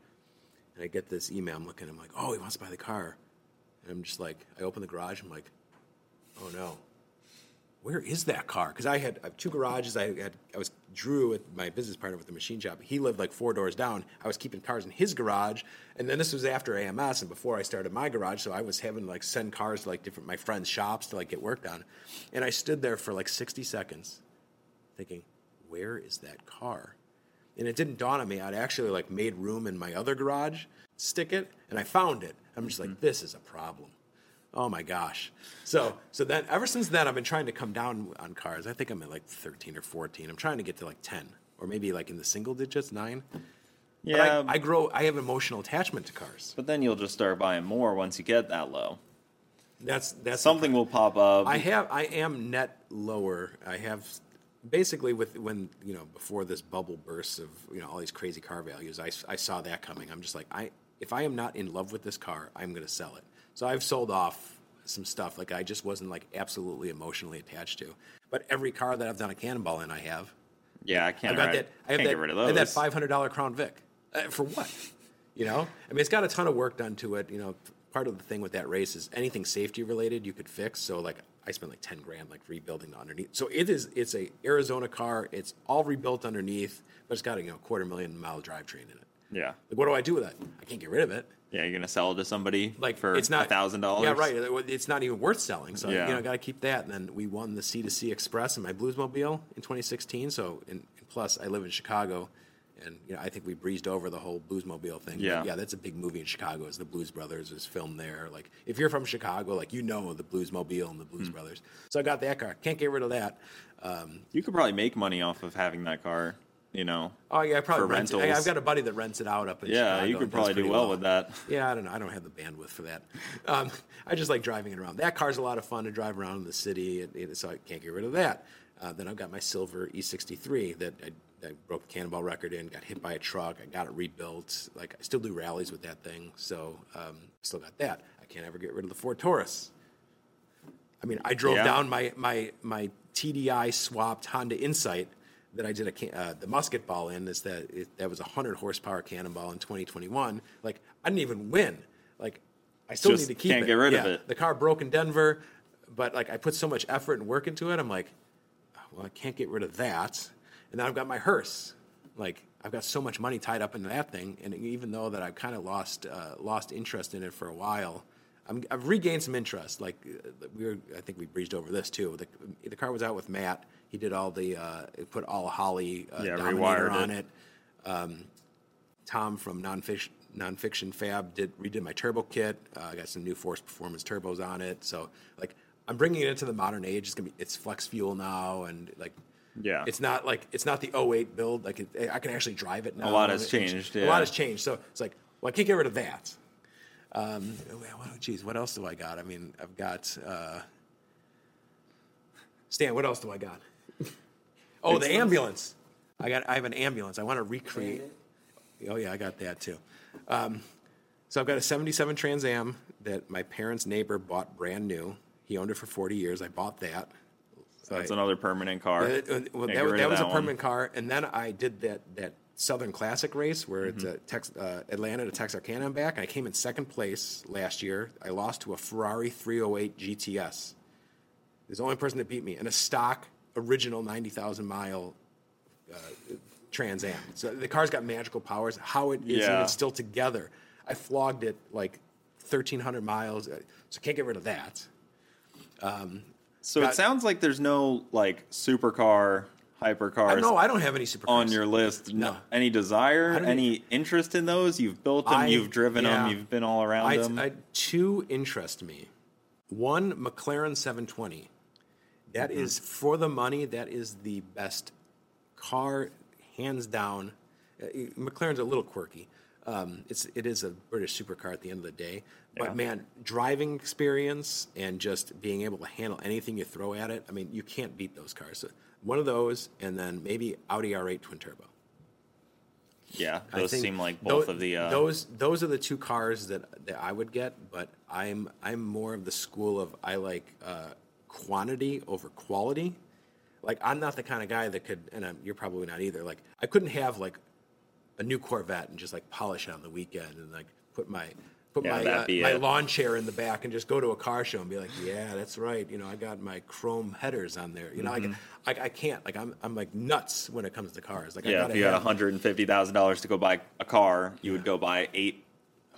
and I get this email. I'm looking, I'm like, oh, he wants to buy the car, and I'm just like, I open the garage, I'm like, oh no, where is that car? Because I had I two garages. I had I was Drew with my business partner with the machine shop. He lived like four doors down. I was keeping cars in his garage, and then this was after AMS and before I started my garage. So I was having to like send cars to like different my friends' shops to like get work done. And I stood there for like sixty seconds, thinking, where is that car? And it didn't dawn on me. I'd actually like made room in my other garage, stick it, and I found it. I'm just like, mm-hmm. this is a problem. Oh my gosh. So so then ever since then I've been trying to come down on cars. I think I'm at like 13 or 14. I'm trying to get to like 10 or maybe like in the single digits, 9. But Yeah, I, I grow I have emotional attachment to cars. but then you'll just start buying more once you get that low. That's that's Something will pop up. I have I am net lower. I have basically with when you know before this bubble burst of you know all these crazy car values. I, I saw that coming. I'm just like I if I am not in love with this car, I'm going to sell it. So I've sold off some stuff like I just wasn't like absolutely emotionally attached to. But every car that I've done a cannonball in, I have. yeah, I can't. I've got that. I have can't that, get rid of those. I have that five hundred dollar Crown Vic. Uh, for what? You know, I mean, it's got a ton of work done to it. You know, part of the thing with that race is anything safety related you could fix. So like, I spent like ten grand like rebuilding the underneath. So it is. It's a Arizona car. It's all rebuilt underneath, but it's got a you know quarter million mile drivetrain in it. Yeah, Like, what do I do with that? I can't get rid of it. Yeah. You're gonna sell it to somebody Like for it's not a thousand dollars. Yeah, right. It's not even worth selling. So Yeah. you know, got to keep that. And then we won the C to C Express in my Bluesmobile in 2016. So and, plus, I live in Chicago, and you know, I think we breezed over the whole Bluesmobile thing. But Yeah. yeah, that's a big movie in Chicago. Is the Blues Brothers is filmed there. Like if you're from Chicago, like you know the Bluesmobile and the Blues Hmm. Brothers. So I got that car. Can't get rid of that. Um, You could probably make money off of having that car. You know. oh yeah, I probably For rent it. I've got a buddy that rents it out up in Yeah, Chicago. you and could probably do pretty well with that. Yeah, I don't know. I don't have the bandwidth for that. Um, I just like driving it around. That car's a lot of fun to drive around in the city, it, it, so I can't get rid of that. Uh, then I've got my silver E63 that I, I broke the cannonball record in, got hit by a truck, I got it rebuilt. Like I still do rallies with that thing, so um, still got that. I can't ever get rid of the Ford Taurus. I mean, I drove Yeah. down my my my TDI swapped Honda Insight that I did a can- uh, the musket ball in. Is that it, that was a hundred horsepower cannonball in 2021? Like I didn't even win. Like I still Just need to keep can't it. get rid of it. The car broke in Denver, but like I put so much effort and work into it. I'm like, well, I can't get rid of that. And then I've got my hearse. Like I've got so much money tied up into that thing, and even though that I've kind of lost uh, lost interest in it for a while, I'm, I've regained some interest. Like uh, we were, I think we breezed over this too. The, the car was out with Matt. He did all the uh, put all Holley uh, Yeah, Dominator on it. it. Um, Tom from Nonfiction, Nonfiction Fab did redid my turbo kit. Uh, I got some new Forced Performance turbos on it. So like I'm bringing it into the modern age. It's gonna be it's flex fuel now and like Yeah. it's not like it's not the 08 build. Like it, I can actually drive it now. A lot has changed, A lot has changed. So it's like, well, I can't get rid of that. Um, what, geez, what else do I got? I mean, I've got uh, Stan. What else do I got? oh, the ambulance. I got. I have an ambulance. I want to recreate. Oh yeah, I got that too. Um, so I've got a '77 Trans Am that my parents' neighbor bought brand new. He owned it for 40 years. I bought that. So that's I- another permanent car. uh, well, Can't that, was- that was a one. permanent car, and then I did that that Southern Classic race where Mm-hmm. it's a Tex, uh, Atlanta to Texarkana and back. And I came in second place last year. I lost to a Ferrari 308 GTS. There's the only person that beat me in a stock original 90,000 mile uh, Trans Am. So the car's got magical powers. How it is Yeah. even still together. I flogged it like 1,300 miles, uh, so can't get rid of that. So got- it sounds like there's no like supercar, hypercars no, I don't have any supercars on your list. No. Any desire, any interest in those? You've built them, I- you've driven yeah. them, you've been all around I, them. I, two interest me. One McLaren 720. That Mm-hmm. is for the money. That is the best car, hands down. Uh, McLaren's a little quirky. Um, it's it is a British supercar at the end of the day. But Yeah. man, driving experience and just being able to handle anything you throw at it. I mean, you can't beat those cars. So one of those, and then maybe Audi R8 twin turbo. yeah, those seem like both of the. Uh, those those are the two cars that that I would get, but I'm I'm more of the school of I like uh, quantity over quality. Like I'm not the kind of guy that could, and I'm, you're probably not either. Like I couldn't have like a new Corvette and just like polish it on the weekend and like put my put Yeah, my uh, my it. lawn chair in the back and just go to a car show and be like, yeah, that's right. You know, I got my chrome headers on there. You know, Mm-hmm. I, I can't. Like I'm I'm like nuts when it comes to cars. Like yeah, if you had one hundred and fifty thousand dollars to go buy a car, you would go buy eight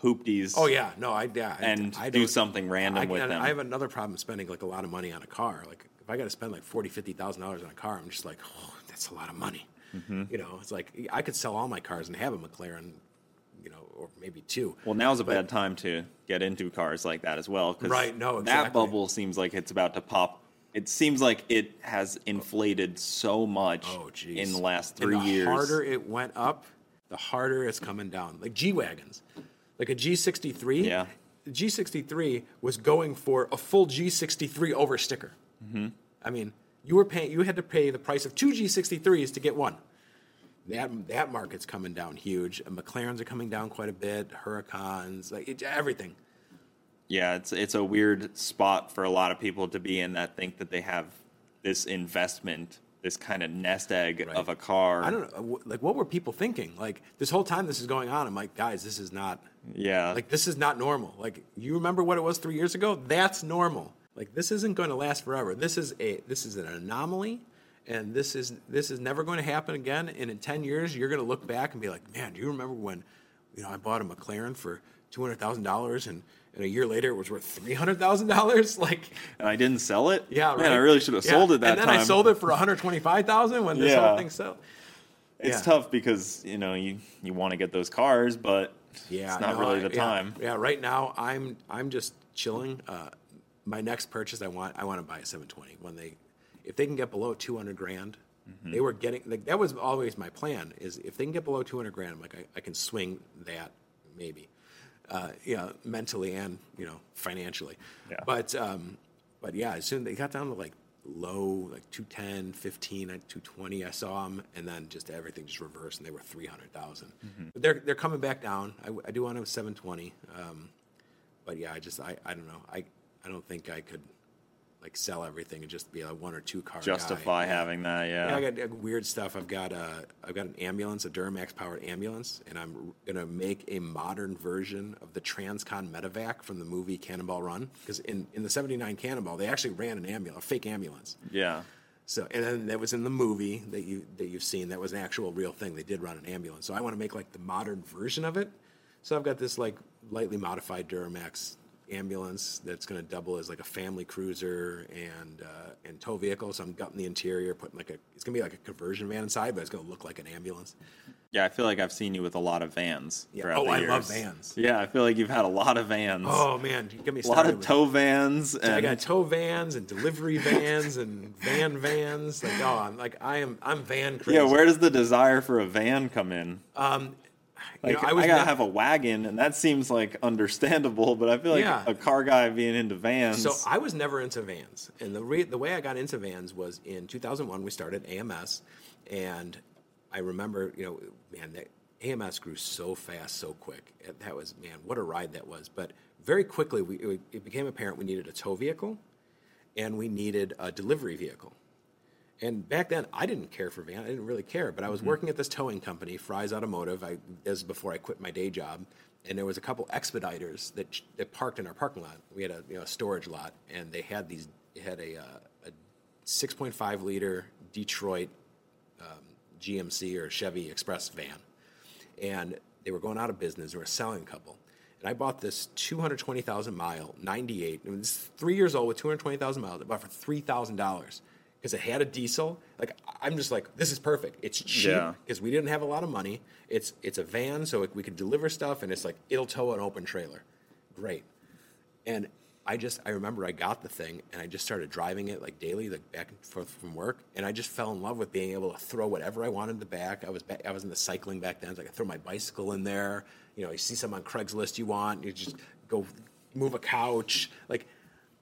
hoopties. Oh yeah, no, I yeah, And I do don't- something random I, with and them. I have another problem spending like a lot of money on a car. Like if I got to spend like forty, fifty thousand dollars on a car, I'm just like, oh, that's a lot of money. Mm-hmm. You know, it's like I could sell all my cars and have a McLaren, or maybe two. Well, now's a But- bad time to get into cars like that as well because Right, no, that bubble seems like it's about to pop. It seems like it has inflated so much Oh, in the last three the years. The harder it went up, the harder it's coming down. Like G wagons, like a G63. Yeah. The G63 was going for a full G63 over sticker. Mm-hmm. I mean, you were paying. You had to pay the price of two G63s to get one. That that market's coming down huge. And McLarens are coming down quite a bit. Huracans, like it, everything. yeah, it's it's a weird spot for a lot of people to be in that think that they have this investment, this kind of nest egg Right. of a car. I don't know. Like, what were people thinking? Like this whole time this is going on, I'm like, guys, this is not. Yeah, Like this is not normal. Like you remember what it was three years ago? That's normal. Like this isn't going to last forever. This is a this is an anomaly, and this is this is never going to happen again. And in ten years, you're going to look back and be like, man, do you remember when, you know, I bought a McLaren for two hundred thousand dollars, and and a year later it was worth three hundred thousand dollars? Like, and I didn't sell it. yeah, right. man, I really should have Yeah. sold it that time. And then time. I sold it for one hundred twenty five thousand when this Yeah. whole thing sold. It's yeah. tough because you know you you want to get those cars, but Yeah, it's not no, really I- the yeah, time. Yeah, right now I'm I'm just chilling. Uh, my next purchase, I want I want to buy a 720 when they, if they can get below 200 grand. Mm-hmm. They were getting like that was always my plan. Is if they can get below 200 grand, I'm like I, I can swing that maybe, uh, yeah, mentally and you know financially. Yeah. But um, but yeah, as soon as they got down to like low like 210 15 220 i saw them and then just everything just reversed and they were 300000 but they're they're coming back down i, I do want a 720 um, but yeah i just i, I don't know i i don't think i could like sell everything and just be a one or two car. Justify Yeah. having that, yeah. Yeah, I got uh, weird stuff. I've got a, I've got an ambulance, a Duramax powered ambulance, and I'm gonna make a modern version of the Transcon Medevac from the movie Cannonball Run. Because in, in the '79 Cannonball, they actually ran an ambulance, a fake ambulance. yeah. So, and then that was in the movie that you that you've seen. That was an actual real thing. They did run an ambulance. So I want to make like the modern version of it. So I've got this like lightly modified Duramax ambulance that's going to double as like a family cruiser and uh, and tow vehicle. So I'm gutting the interior, putting like a it's going to be like a conversion van inside, but it's going to look like an ambulance. Yeah, I feel like I've seen you with a lot of vans. Yeah. throughout Oh, the I years. love vans. Yeah, I feel like you've had a lot of vans. Oh man, you get me a lot of tow vans. And I got tow vans and delivery vans and van vans. Like oh, I'm like I am I'm van crazy. yeah, where does the desire for a van come in? Um, you know, I, I gotta have a wagon, and that seems like understandable. But I feel like Yeah. a car guy being into vans. So I was never into vans, and the re- the way I got into vans was in 2001. We started AMS, and I remember, you know, man, that AMS grew so fast, so quick. That was man, what a ride that was. But very quickly, we it became apparent we needed a tow vehicle, and we needed a delivery vehicle. And back then, I didn't care for van. I didn't really care. But I was working at this towing company, Fry's Automotive. I is before I quit my day job. And there was a couple expediters that, that parked in our parking lot. We had a, you know, a storage lot, and they had these. Had a, uh, a 6.5 liter Detroit um, GMC or Chevy Express van, and they were going out of business. They were selling a couple, and I bought this 220,000 mile '98. It was three years old with 220,000 miles. I bought it for three thousand dollars because it had a diesel. Like I'm just like, this is perfect. It's cheap Yeah. because we didn't have a lot of money. It's it's a van, so we could deliver stuff, and it's like it'll tow an open trailer. Great. And I just I remember I got the thing and I just started driving it like daily, like back and forth from work, and I just fell in love with being able to throw whatever I wanted in the back. I was back, I was in the cycling back then, so I could throw my bicycle in there. You know, you see something on Craigslist you want, you just go move a couch, like.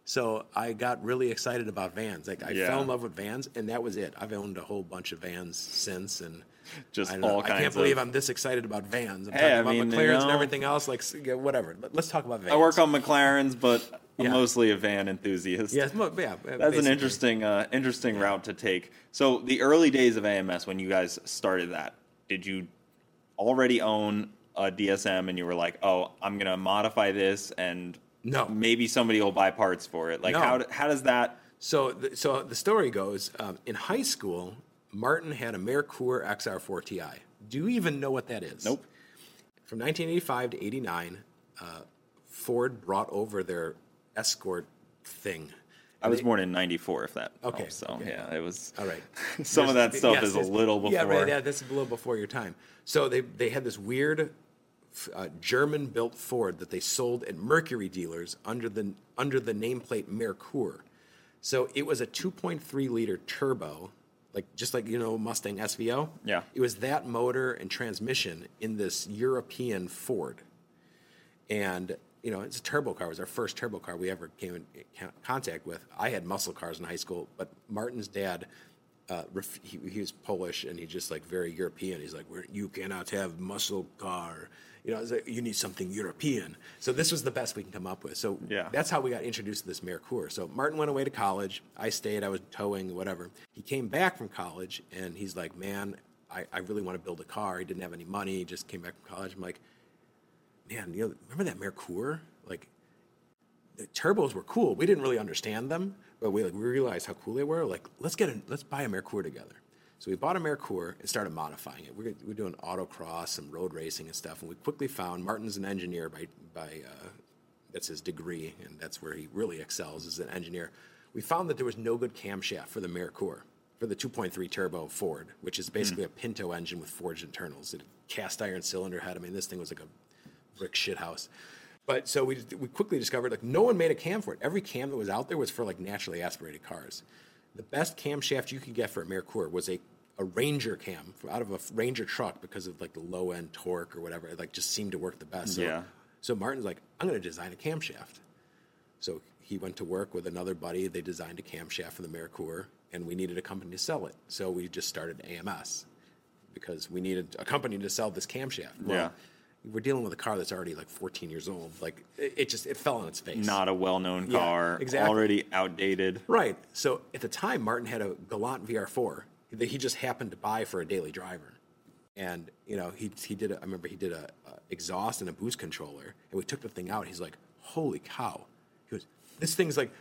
So I got really excited about vans. Like I Yeah. fell in love with vans, and that was it. I've owned a whole bunch of vans since, and Just I, don't know, all I can't kinds believe of- I'm this excited about vans. I'm Hey, talking I about mean, you McLarens and know- everything else. Like yeah, whatever. But let's talk about vans. I work on McLarens, but I'm Yeah. mostly a van enthusiast. Yes, mo- yeah. That's an interesting, uh, interesting route to take. So the early days of AMS, when you guys started that, did you already own a DSM and you were like, "Oh, I'm gonna modify this and No. maybe somebody will buy parts for it"? Like, No. how how does that? So, the, so the story goes: um, in high school, Martin had a Merkur XR4 Ti. Do you even know what that is? Nope. From 1985 to 89, uh, Ford brought over their Escort thing. I was born in '94, if that. Okay, helps. So okay. yeah, it was. All right. Some of that stuff yes, is a little before. Yeah, right, yeah, that's a little before your time. So they they had this weird uh, German-built Ford that they sold at Mercury dealers under the under the nameplate Merkur. So it was a 2.3 liter turbo, like just like you know Mustang SVO. Yeah. It was that motor and transmission in this European Ford and you know it's a turbo car. It was our first turbo car we ever came in contact with. I had muscle cars in high school, but Martin's dad, uh, ref- he, he was Polish and he just like very European. He's like, you cannot have muscle car. You know, like, you need something European. So this was the best we can come up with. So Yeah. that's how we got introduced to this Merkur. So Martin went away to college. I stayed. I was towing, whatever. He came back from college and he's like, man, I, I really want to build a car. He didn't have any money. He just came back from college. I'm like, man, you know, remember that Merkur? Like, the turbos were cool. We didn't really understand them, but we like we realized how cool they were. Like, let's get a let's buy a Merkur together. So we bought a Merkur and started modifying it. We're, we're doing autocross, some road racing and stuff. And we quickly found Martin's an engineer by by uh, that's his degree, and that's where he really excels as an engineer. We found that there was no good camshaft for the Merkur for the 2.3 turbo Ford, which is basically a Pinto engine with forged internals. It cast iron cylinder head. I mean, this thing was like a brick shit house. But so we, we quickly discovered like no one made a cam for it. Every cam that was out there was for like naturally aspirated cars. The best camshaft you could get for a Merkur was a, a Ranger cam out of a Ranger truck because of like the low end torque or whatever. It like just seemed to work the best. So, Yeah. so Martin's like, I'm going to design a camshaft. So he went to work with another buddy. They designed a camshaft for the Merkur, and we needed a company to sell it. So we just started AMS because we needed a company to sell this camshaft. Well, Yeah. We're dealing with a car that's already like 14 years old. Like it, it just it fell on its face. Not a well-known Yeah, car, exactly. already outdated. right. So at the time, Martin had a Galant VR4 that he just happened to buy for a daily driver. And you know he he did a, I remember he did a, a exhaust and a boost controller, and we took the thing out. He's like, "Holy cow!" He goes, "This thing's like,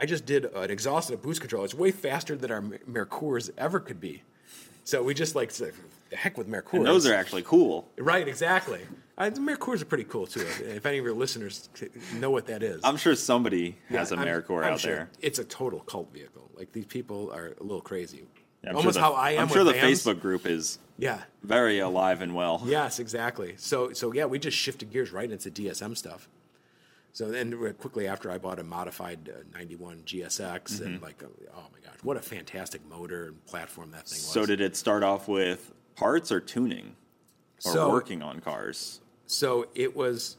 I just did an exhaust and a boost controller. It's way faster than our Mer- Merkurs ever could be." So we just like the heck with Merkurs. And those are actually cool. Right, exactly. The Merkurs are pretty cool too. if any of your listeners know what that is, I'm sure somebody has Yeah, a I'm- Merkurs I'm out sure. there. It's a total cult vehicle. Like these people are a little crazy. I'm Almost sure the, how I am. I'm sure the vans. Facebook group is Yeah. very alive and well. Yes, exactly. So so yeah, we just shifted gears right into DSM stuff. So then quickly after I bought a modified uh, 91 GSX and Mm-hmm. like uh, oh my gosh, what a fantastic motor and platform that thing was. So did it start off with parts or tuning, or So- working on cars? So it was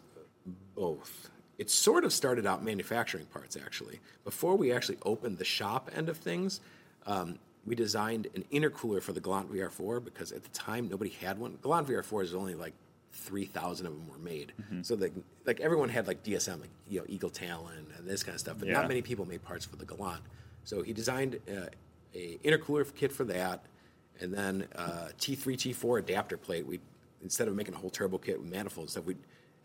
both. It sort of started out manufacturing parts actually. Before we actually opened the shop end of things, um, we designed an intercooler for the Galant VR4 because at the time nobody had one. Galant VR4 is only like three thousand of them were made. So like like everyone had like DSM, like you know Eagle Talon and this kind of stuff, but Yeah. not many people made parts for the Galant. So he designed uh, a intercooler kit for that, and then uh, T3 T4 adapter plate. We instead of making a whole turbo kit with manifolds stuff, we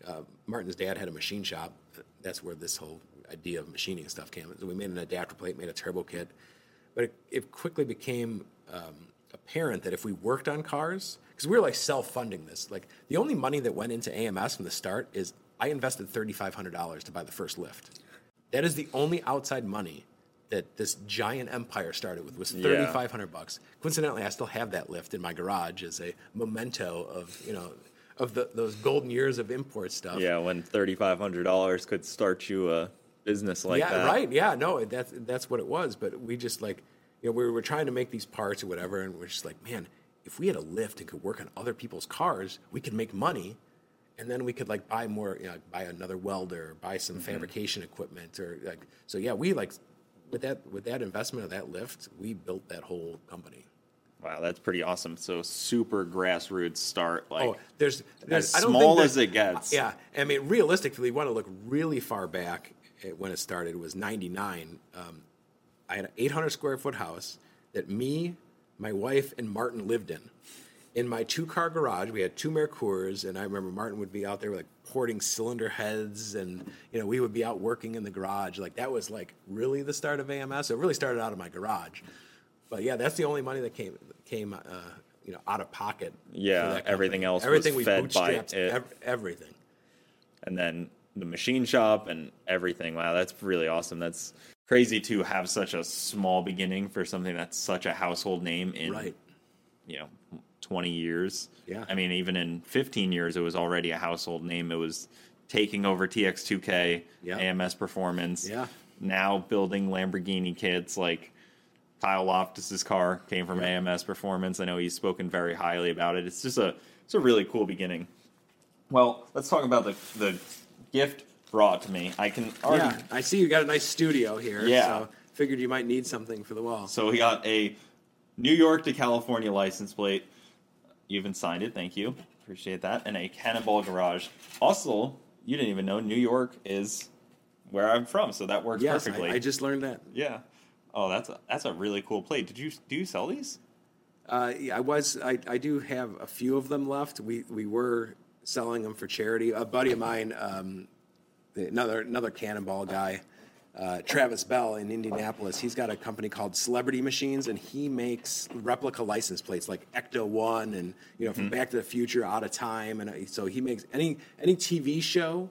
uh, Martin's dad had a machine shop. That's where this whole idea of machining stuff came. So we made an adapter plate, made a turbo kit, but it, it quickly became um, apparent that if we worked on cars, because we were like self-funding this, like the only money that went into AMS from the start is I invested thirty-five hundred dollars to buy the first lift. That is the only outside money that this giant empire started with was Yeah. thirty-five hundred bucks. Coincidentally, I still have that lift in my garage as a memento of you know of the, those golden years of import stuff. Yeah, when thirty five hundred dollars could start you a business like yeah, that. right. Yeah, no, that's that's what it was. But we just like, you know, we were trying to make these parts or whatever, and we're just like, man, if we had a lift and could work on other people's cars, we could make money, and then we could like buy more, you know, buy another welder, buy some Mm-hmm. fabrication equipment, or like, so yeah, we like with that with that investment of that lift, we built that whole company. Wow, that's pretty awesome. So super grassroots start. Like oh, there's, there's as I don't small think as it gets. Yeah, I mean, realistically, you want to look really far back at when it started. Was '99. Um, I had an 800 square foot house that me, my wife, and Martin lived in. In my two car garage, we had two Merkurs, and I remember Martin would be out there like porting cylinder heads, and you know we would be out working in the garage. Like that was like really the start of AMS. It really started out of my garage. But yeah, that's the only money that came came uh, you know out of pocket. Yeah, everything else was everything we fed by bootstrapped, it. ev- everything. and then the machine shop and everything. Wow, that's really awesome. That's crazy to have such a small beginning for something that's such a household name in Right. you know 20 years. Yeah. I mean, even in 15 years, it was already a household name. It was taking over TX2K, Yeah. AMS Performance. Yeah. Now building Lamborghini kits like Kyle Loftus's car came from AMS Performance. I know he's spoken very highly about it. It's just a it's a really cool beginning. Well, let's talk about the the gift brought to me. I can already Yeah, I see you got a nice studio here. Yeah. So figured you might need something for the wall. So we got a New York to California license plate. You even signed it. Thank you. Appreciate that. And a Cannonball Garage. Also, you didn't even know New York is where I'm from, so that works yes, perfectly. I, I just learned that. yeah. Oh, that's a, that's a really cool plate. Did you do you sell these? Uh, yeah, I was. I, I do have a few of them left. We we were selling them for charity. A buddy of mine, um, another another cannonball guy, uh, Travis Bell in Indianapolis. He's got a company called Celebrity Machines, and he makes replica license plates like Ecto One and you know from Back to the Future, Out of Time, and uh, so he makes any any TV show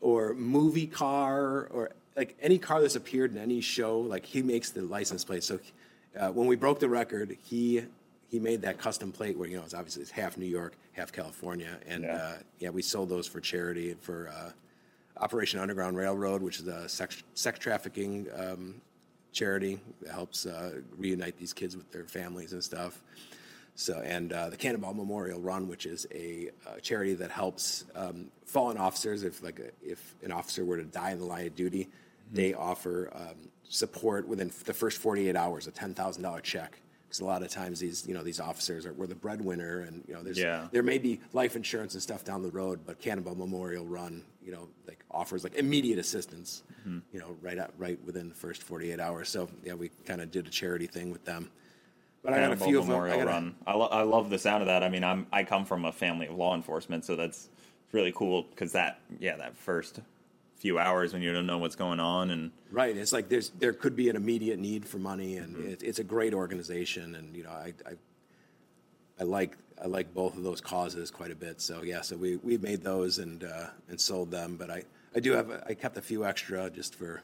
or movie car or like any car that's appeared in any show. Like he makes the license plate. So uh, when we broke the record, he he made that custom plate where you know it's obviously it's half New York, half California, and Yeah. uh, yeah, we sold those for charity for uh, Operation Underground Railroad, which is a sex sex trafficking um, charity that helps uh, reunite these kids with their families and stuff. So, and uh, the Cannonball Memorial Run, which is a uh, charity that helps um, fallen officers. If like a, if an officer were to die in the line of duty, they offer um, support within the first 48 hours, a ten thousand dollar check. Because a lot of times these you know these officers are were the breadwinner, and you know there's Yeah. there may be life insurance and stuff down the road, but Cannonball Memorial Run, you know, like offers like immediate assistance, mm-hmm. you know, right out, right within the first 48 hours. So yeah, we kind of did a charity thing with them. But I got a few of them. I Run. I, lo- I love the sound of that. I mean, I'm I come from a family of law enforcement, so that's really cool because that yeah that first few hours when you don't know what's going on and Right. It's like there's there could be an immediate need for money, and Mm-hmm. it, it's a great organization. And you know, I, I I like I like both of those causes quite a bit. So yeah, so we we made those and uh, and sold them. But I I do have I kept a few extra just for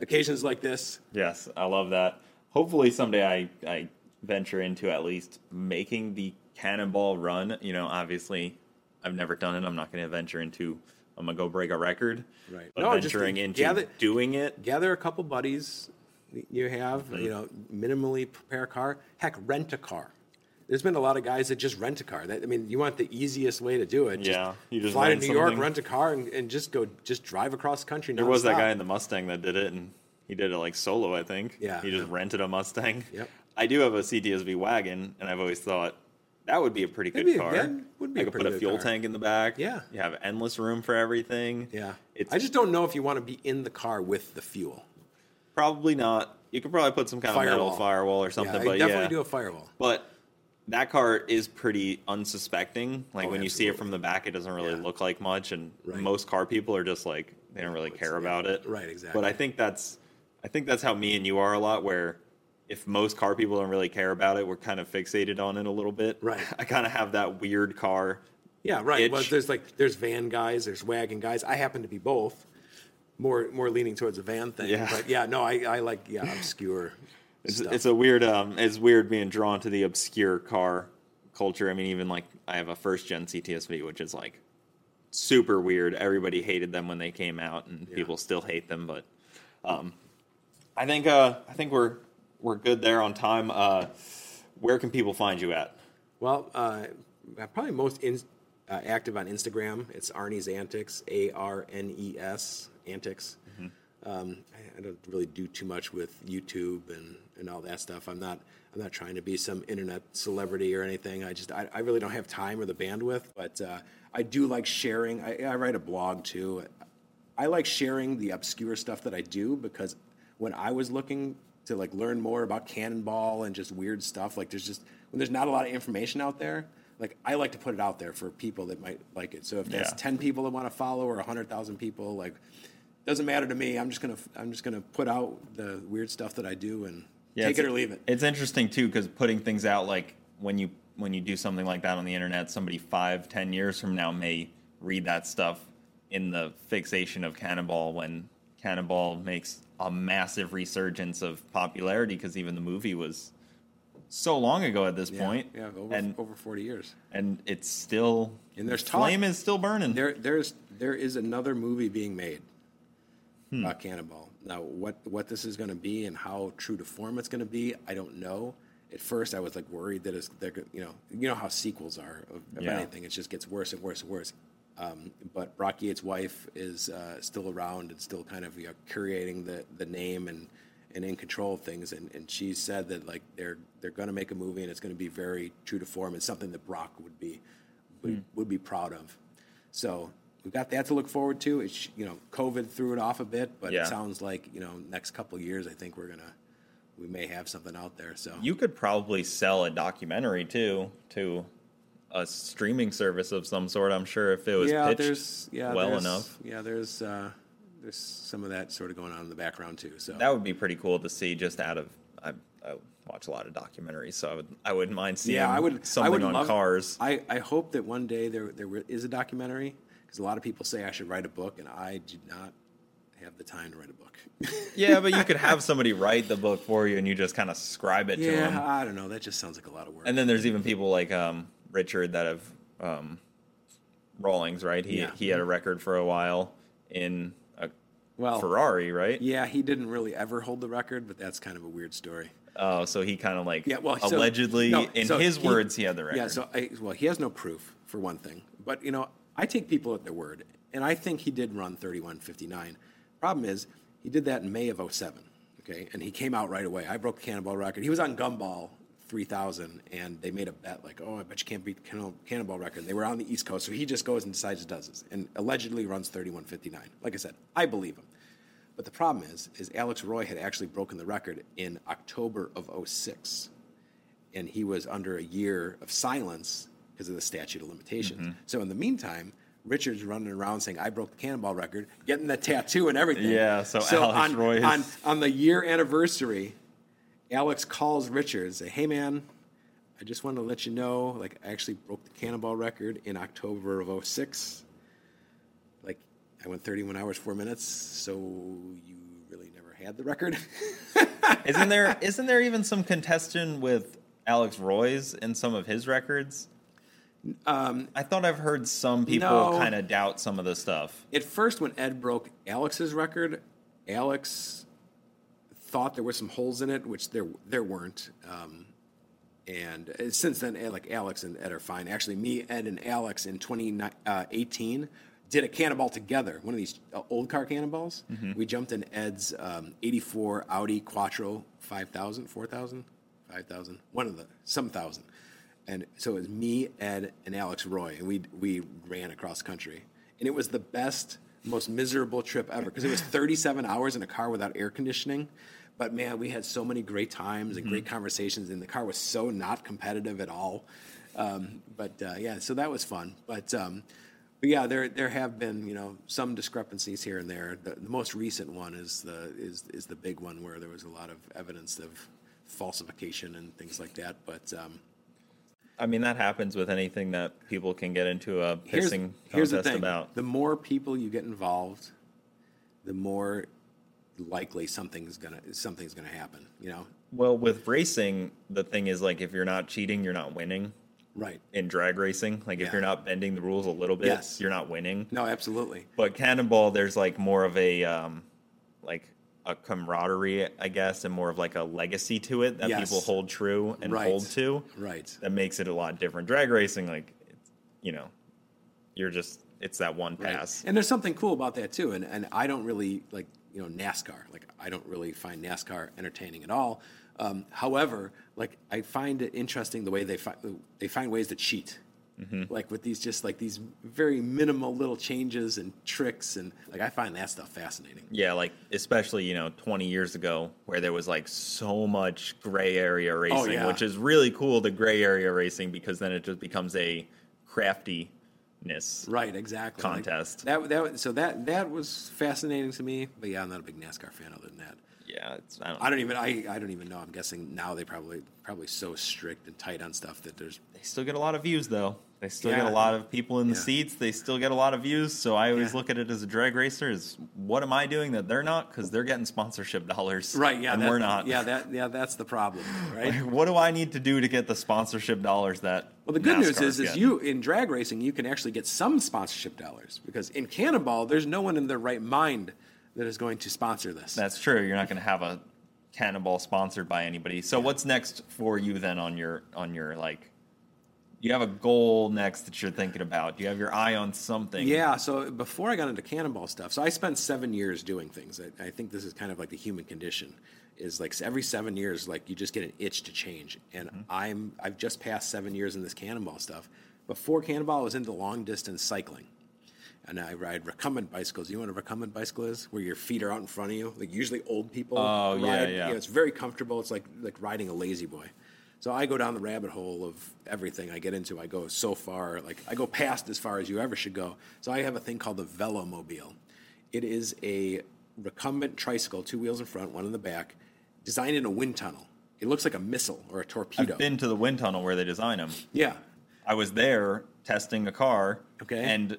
occasions like this. Yes, I love that. Hopefully someday I, I venture into at least making the cannonball run. You know, obviously I've never done it. I'm not going to venture into I'm going to go break a record. Right. But No, just venturing into gather- doing it. Gather a couple buddies you have, mm-hmm. you know, minimally prepare a car. Heck, rent a car. There's been a lot of guys that just rent a car. That, I mean, you want the easiest way to do it. Yeah, you just fly to New York, rent a car, and, and just go, just drive across the country. There was that guy in the Mustang that did it, and he did it like solo, I think. Yeah. He just rented a Mustang. Yep. I do have a CTSV wagon, and I've always thought that would be a pretty good That'd be a- car. that would be I a could put a fuel car. tank in the back. Yeah. You have endless room for everything. Yeah. It's I just don't know if you want to be in the car with the fuel. probably not. You could probably put some kind of metal Firewall. firewall or something, yeah, but definitely yeah. do a firewall. But that car is pretty unsuspecting. Like Oh, when you see it from the back, it doesn't really Yeah. look like much, and Right. most car people are just like they don't really What's care about it. Right, exactly. But I think that's I think that's how me and you are a lot. Where if most car people don't really care about it, we're kind of fixated on it a little bit. Right. I kind of have that weird car. Yeah, right. Well, there's like there's van guys, there's wagon guys. I happen to be both. More more leaning towards the van thing. Yeah. But yeah, no, I, I like yeah, obscure It's, stuff. it's a weird um it's weird being drawn to the obscure car culture. I mean, even like I have a first gen CTSV, which is like super weird. Everybody hated them when they came out, and people still hate them. But um, I think uh, I think we're we're good there on time. Uh, where can people find you at? Well, uh, I'm probably most in, uh, active on Instagram. It's Arne's Antics, A R N E S Antics. Um, I, I don't really do too much with YouTube and, and all that stuff. I'm not I'm not trying to be some internet celebrity or anything. I just I, I really don't have time or the bandwidth. But uh, I do like sharing. I, I write a blog too. I like sharing the obscure stuff that I do because when I was looking to like learn more about cannonball and just weird stuff, like there's just when there's not a lot of information out there, like I like to put it out there for people that might like it. So if there's Yeah. ten people that want to follow or hundred thousand people, like doesn't matter to me. I'm just gonna I'm just gonna put out the weird stuff that I do and take it or leave it. It's interesting too because putting things out like when you when you do something like that on the internet, somebody five ten years from now may read that stuff in the fixation of Cannonball when Cannonball makes a massive resurgence of popularity because even the movie was so long ago at this Yeah, point, yeah, over and over forty years. and it's still And there's the talk- flame is still burning. There, there's there is another movie being made Hmm. about Cannonball. Now, what what this is going to be and how true to form it's going to be, I don't know. At first, I was like worried that it's they're, you know you know how sequels are of, of Yeah. anything. It just gets worse and worse and worse. Um, but Brock Yates' wife is uh, still around and still kind of you know, curating the, the name and, and in control of things. And, and she said that like they're they're going to make a movie and it's going to be very true to form and something that Brock would be would, would be proud of. So we've got that to look forward to. It's you know COVID threw it off a bit, but it sounds like you know next couple of years I think we're gonna we may have something out there. So you could probably sell a documentary too to a streaming service of some sort. I'm sure if it was yeah, pitched there's yeah well there's- enough. Yeah, there's uh, there's some of that sort of going on in the background too. So That would be pretty cool to see. Just out of I, I watch a lot of documentaries, so I would I wouldn't mind seeing yeah, I would something I would on love, cars. I, I hope that one day there there is a documentary because a lot of people say I should write a book, and I do not have the time to write a book. yeah, but you could have somebody write the book for you, and you just kind of scribe it to them. yeah, I don't know. That just sounds like a lot of work. And then there's even people like um, Richard that have um, Rawlings, right? He Yeah. he had a record for a while in a well, Ferrari, right? yeah, he didn't really ever hold the record, but that's kind of a weird story. Oh, so he kind of like Yeah, well, so- allegedly, no, in so his he- words, he had the record. Yeah, so I, well, he has no proof for one thing, but you know, I take people at their word, and I think he did run 31:59. Problem is, he did that in May of 07, okay, and he came out right away. I broke the Cannonball record. He was on Gumball 3000, and they made a bet like, oh, I bet you can't beat the Cannonball record. They were on the East Coast, so he just goes and decides and does this, and allegedly runs 31:59. Like I said, I believe him. But the problem is, is Alex Roy had actually broken the record in October of 06 and he was under a year of silence because of the statute of limitations. Mm-hmm. So in the meantime, Richard's running around saying, "I broke the Cannonball record," getting the tattoo and everything. Yeah, so Alex on, Roy is- on on the year anniversary, Alex calls Richard, and say, "Hey man, I just wanted to let you know, like, I actually broke the Cannonball record in October of 06. Like, I went 31 hours, 4 minutes, so you really never had the record. Isn't there isn't there even some contention with Alex Roy's in some of his records? Um, I thought I've heard some people No. kind of doubt some of the stuff. At first, when Ed broke Alex's record, Alex thought there were some holes in it, which there there weren't. Um, and uh, since then, Ed- like Alex and Ed are fine. Actually, me, Ed, and Alex in 2018 did a cannonball together. One of these uh, old car cannonballs. We jumped in Ed's um, 84 Audi Quattro 5000, 4000, 5000, one of the some thousand. And so it was me, Ed, and Alex Roy, and we we ran across country, and it was the best, most miserable trip ever because it was 37 hours in a car without air conditioning. But man, we had so many great times and great conversations, and the car was so not competitive at all. Um, but uh, yeah, so that was fun. But um, but yeah, there there have been you know some discrepancies here and there. The, the most recent one is the is is the big one where there was a lot of evidence of falsification and things like that. But um, I mean, that happens with anything that people can get into a here's, pissing here's the contest about. the more people you get involved, the more likely something's gonna something's gonna happen. You know, Well, with racing, the thing is like if you're not cheating, you're not winning. right? In drag racing, like if you're not bending the rules a little bit, Yes. you're not winning. No, absolutely. But Cannonball, there's like more of a um, like a camaraderie, I guess, and more of like a legacy to it that Yes. people hold true and Right. hold to. Right. That makes it a lot different. Drag racing, like, it's, you know, you're just it's that one Right. pass. And there's something cool about that too. And and I don't really like you know NASCAR. Like I don't really find NASCAR entertaining at all. Um, however, like I find it interesting the way they find they find ways to cheat. Mm-hmm. Like with these just like these very minimal little changes and tricks and like I find that stuff fascinating. Yeah, like especially you know 20 years ago, where there was like so much gray area racing, Oh, yeah. which is really cool. The gray area racing because then it just becomes a craftiness. Right, exactly. Like, Contest. that that so that that was fascinating to me. But yeah, I'm not a big NASCAR fan other than that. Yeah, I don't. I don't even I, I don't even know. I'm guessing now they probably probably so strict and tight on stuff that there's They still get a lot of views though. They still get a lot of people in the Yeah. seats. They still get a lot of views. So I always Yeah. look at it as a drag racer: is what am I doing that they're not? Because they're getting sponsorship dollars, right. Yeah, and that- we're not. Yeah, that yeah that's the problem, right? Like, what do I need to do to get the sponsorship dollars that? Well, the good news is, is getting? you in drag racing, you can actually get some sponsorship dollars because in Cannonball, there's no one in their right mind that is going to sponsor this. That's true. You're not going to have a cannonball sponsored by anybody. So what's next for you then on your on your like? You have a goal next that you're thinking about. Do you have your eye on something? yeah. So before I got into Cannonball stuff, so I spent seven years doing things. I, I think this is kind of like the human condition. Is like every seven years, like you just get an itch to change. And Mm-hmm. I'm I've just passed seven years in this Cannonball stuff. Before Cannonball, I was into long distance cycling. And I ride recumbent bicycles. You know what a recumbent bicycle is? Where your feet are out in front of you. Like usually old people Oh, ride. yeah, You yeah. know, it's very comfortable. It's like like riding a lazy boy. So I go down the rabbit hole of everything I get into. I go so far, like I go past as far as you ever should go. So I have a thing called the Velomobile. It is a recumbent tricycle, two wheels in front, one in the back, designed in a wind tunnel. It looks like a missile or a torpedo. I've been to the wind tunnel where they design them. yeah, I was there testing a car. Okay. And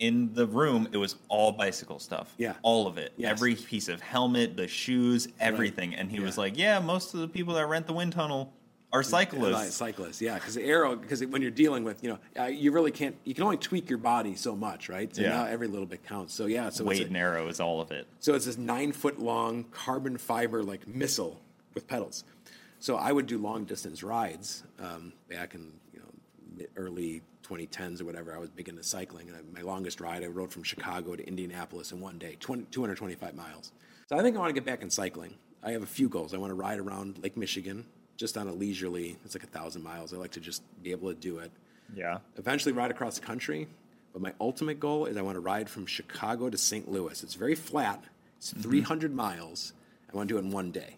in the room, it was all bicycle stuff. Yeah. All of it. Yes. Every piece of helmet, the shoes, everything. And he was like, "Yeah, most of the people that rent the wind tunnel are cyclists." Cyclists, yeah, because the arrow, because when you're dealing with, you know, uh, you really can't, you can only tweak your body so much, right? So Yeah. now every little bit counts. So yeah, so Weight it's a- and arrow is all of it. So it's this nine foot long carbon fiber like missile with pedals. So I would do long distance rides um, back in you know early 2010s or whatever. I was big into cycling, and I, my longest ride I rode from Chicago to Indianapolis in one day, 20, 225 miles. So I think I want to get back in cycling. I have a few goals. I want to ride around Lake Michigan just on a leisurely. It's like a thousand miles. I like to just be able to do it Yeah. eventually ride across the country. But my ultimate goal is I want to ride from Chicago to St. Louis. It's very flat. It's mm-hmm. 300 miles. I want to do it in one day.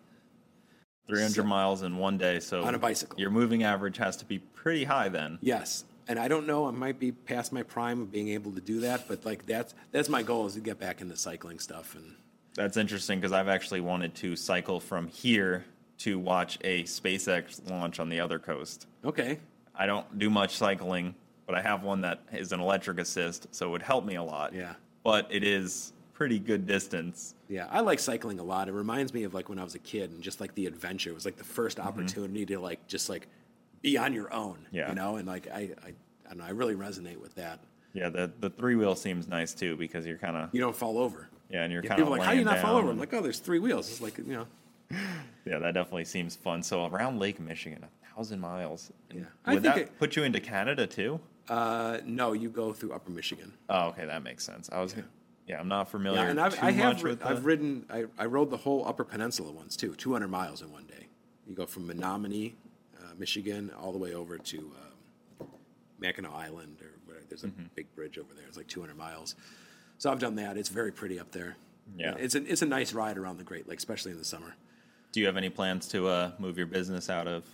300 miles in one day. So On a bicycle. your moving average has to be pretty high then. Yes. And I don't know, I might be past my prime of being able to do that, but like that's that's my goal is to get back into cycling stuff and That's interesting because I've actually wanted to cycle from here to watch a SpaceX launch on the other coast. Okay. I don't do much cycling, but I have one that is an electric assist, so it would help me a lot. Yeah. But it is pretty good distance. Yeah, I like cycling a lot. It reminds me of like when I was a kid and just like the adventure. It was like the 1st Mm-hmm. opportunity to like just like be on your own. Yeah. You know, and like I, I, I don't know. I really resonate with that. Yeah, the the three wheel seems nice too because you're kind of You don't fall over. yeah, and you're Yeah, kind of people like, how do you not fall over? I'm like, oh, there's three wheels. It's like, you know, yeah, that definitely seems fun. So around Lake Michigan, a thousand miles. Yeah. I Would think that it- put you into Canada too? uh, no, you go through Upper Michigan. Oh, okay, that makes sense. I was yeah, I'm not familiar Yeah, and I've, I have much ri- with I've ridden I, I rode the whole Upper Peninsula once too, 200 miles in one day. You go from Menominee, uh, Michigan, all the way over to um, Mackinac Island, or whatever. there's a Mm-hmm. big bridge over there. It's like 200 miles. So I've done that. It's very pretty up there. Yeah. it's a it's a nice ride around the Great Lake, especially in the summer. Do you have any plans to uh, move your business out of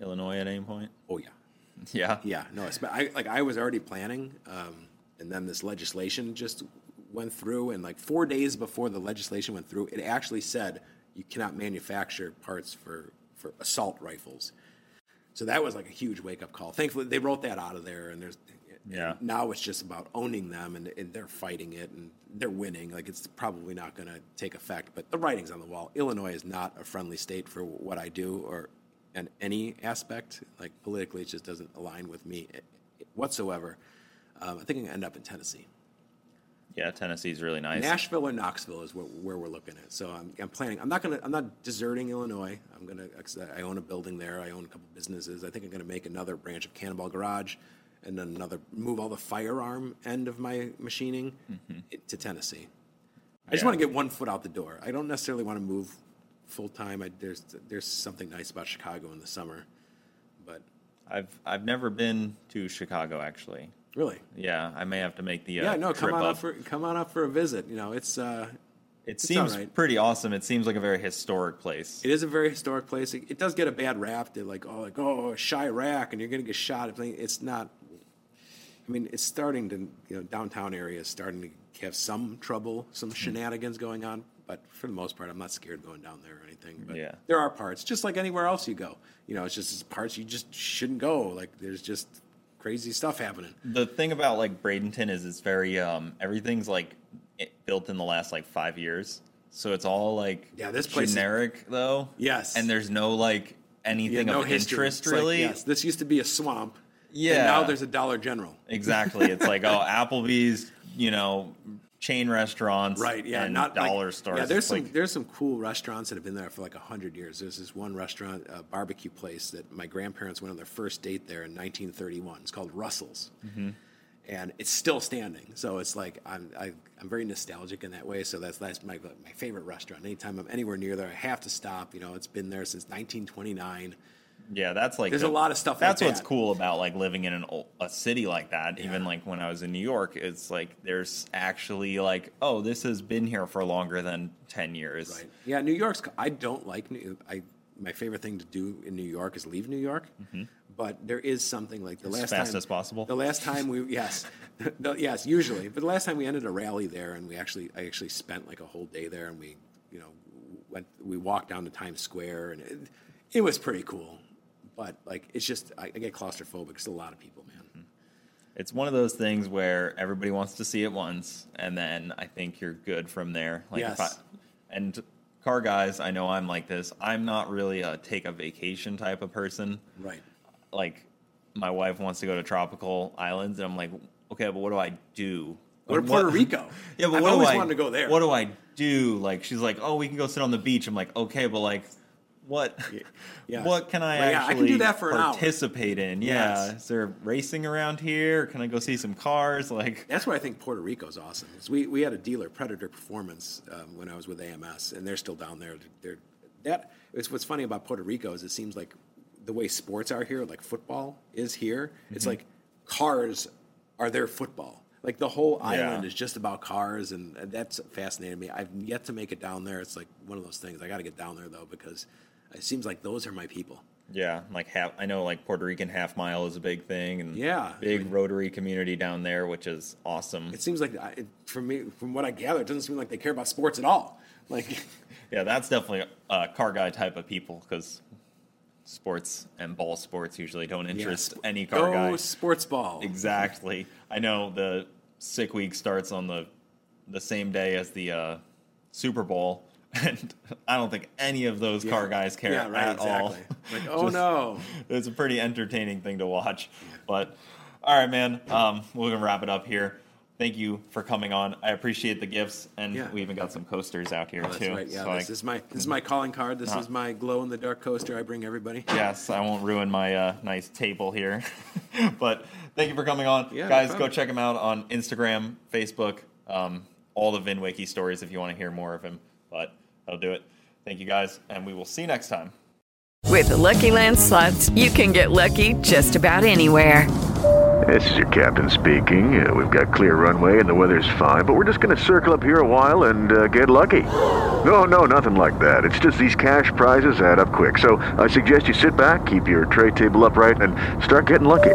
Illinois at any point? Oh yeah, Yeah. yeah. No, it's, I like I was already planning, um, and then this legislation just went through, and like four days before the legislation went through, it actually said you cannot manufacture parts for for assault rifles. So that was like a huge wake up call. Thankfully, they wrote that out of there, and there's Yeah. now it's just about owning them, and, and they're fighting it, and they're winning. Like it's probably not going to take effect, but the writing's on the wall. Illinois is not a friendly state for what I do or in any aspect. Like politically, it just doesn't align with me whatsoever. Um, I think I'm going to end up in Tennessee. Yeah, Tennessee's really nice. Nashville or Knoxville is where, where we're looking at. So I'm, I'm planning. I'm not gonna. I'm not deserting Illinois. I'm gonna. I own a building there. I own a couple businesses. I think I'm gonna make another branch of Cannonball Garage, and then another move all the firearm end of my machining i- to Tennessee. I just Yeah. want to get one foot out the door. I don't necessarily want to move full time. There's there's something nice about Chicago in the summer, but I've I've never been to Chicago actually. really, Yeah, I may have to make the uh, yeah. No, come on up. up for come on up for a visit. You know, it's. Uh, it it's seems right. pretty awesome. It seems like a very historic place. It is a very historic place. It, it does get a bad rap. They're like, oh, like oh, Chiraq, and you're going to get shot. It's not. I mean, it's starting to, you know, downtown area is starting to have some trouble, some shenanigans going on. But for the most part, I'm not scared going down there or anything. But Yeah. there are parts, just like anywhere else you go. You know, it's just it's parts you just shouldn't go. Like there's just crazy stuff happening. The thing about like Bradenton is it's very um everything's like it, built in the last like five years, so it's all like Yeah, this place is- generic though. Yes. and there's no like anything of history. interest It's like, really. yes, this used to be a swamp. Yeah. And now there's a Dollar General. Exactly. It's like oh Applebee's, you know, chain restaurants, Right, yeah, and not like- dollar stores. Yeah, there's It's some like- there's some cool restaurants that have been there for like hundred years. There's this one restaurant, a barbecue place that my grandparents went on their first date there in 1931. It's called Russell's, Mm-hmm. and it's still standing. So it's like I'm I, I'm very nostalgic in that way. So that's that's my my favorite restaurant. Anytime I'm anywhere near there, I have to stop. You know, it's been there since 1929. Yeah, that's like There's a lot of stuff like That's what's that. cool about like living in an a city like that. Even like when I was in New York, it's like there's actually like oh, this has been here for longer than ten years. Right. Yeah, New York's. I don't like. New, I my favorite thing to do in New York is leave New York. But there is something like the Mm-hmm. As last fast time, as possible? The last time we yes, the, yes, usually. But the last time we ended a rally there, and we actually I actually spent like a whole day there, and we you know went we walked down to Times Square, and it, it was pretty cool. But like it's just I, I get claustrophobic. It's a lot of people, man. Mm-hmm. It's one of those things where everybody wants to see it once, and then I think you're good from there. Like if Yes. I, and car guys, I know I'm like this. I'm not really a take a vacation type of person. Right. Like my wife wants to go to tropical islands, and I'm like, okay, but what do I do? Or Like, Puerto what- Rico. Yeah, but I've what always do I, wanted to go there. What do I do? Like she's like, oh, we can go sit on the beach. I'm like, okay, but like, what? yes. What can I Well, yeah, I actually can do that for an hour. participate in? Yeah, Yes. is there racing around here? Can I go see some cars? Like, That's why I think Puerto Rico's awesome. is we we had a dealer, Predator Performance, um, when I was with AMS, and they're still down there. They're that. It's what's funny about Puerto Rico is it seems like the way sports are here, like football is here. It's Mm-hmm. like cars are their football. Like the whole Yeah. island is just about cars, and, and that's fascinating me. I've yet to make it down there. It's like one of those things. I got to get down there though because it seems like those are my people. Yeah, like half. I know like Puerto Rican half mile is a big thing, and Yeah. big Rotary community down there, which is awesome. It seems like, I- it, from me, from what I gather, it doesn't seem like they care about sports at all. Like, Yeah, that's definitely a car guy type of people because sports and ball sports usually don't interest sp- any car go guy. sports ball. Exactly. I know the sick week starts on the the same day as the uh, Super Bowl, and I don't think any of those car guys care Yeah, right, at all. Like, oh Just- no. it's a pretty entertaining thing to watch. But all right, man, um, we're gonna wrap it up here. Thank you for coming on. I appreciate the gifts, and Yeah. we even got some coasters out here Oh, that's too. right. Yeah, So I- this is my this is my calling card. This Uh, is my glow in the dark coaster. I bring everybody. yes, I won't ruin my uh, nice table here. but thank you for coming on. Yeah, no Guys, go check him out on Instagram, Facebook, um, all the VinWiki stories if you want to hear more of him. But that'll do it. Thank you guys, and we will see you next time. With the LuckyLand slots, you can get lucky just about anywhere. This is your captain speaking. Uh, we've got clear runway and the weather's fine, but we're just going to circle up here a while and uh, get lucky. No, no, nothing like that. It's just these cash prizes add up quick. So I suggest you sit back, keep your tray table upright, and start getting lucky.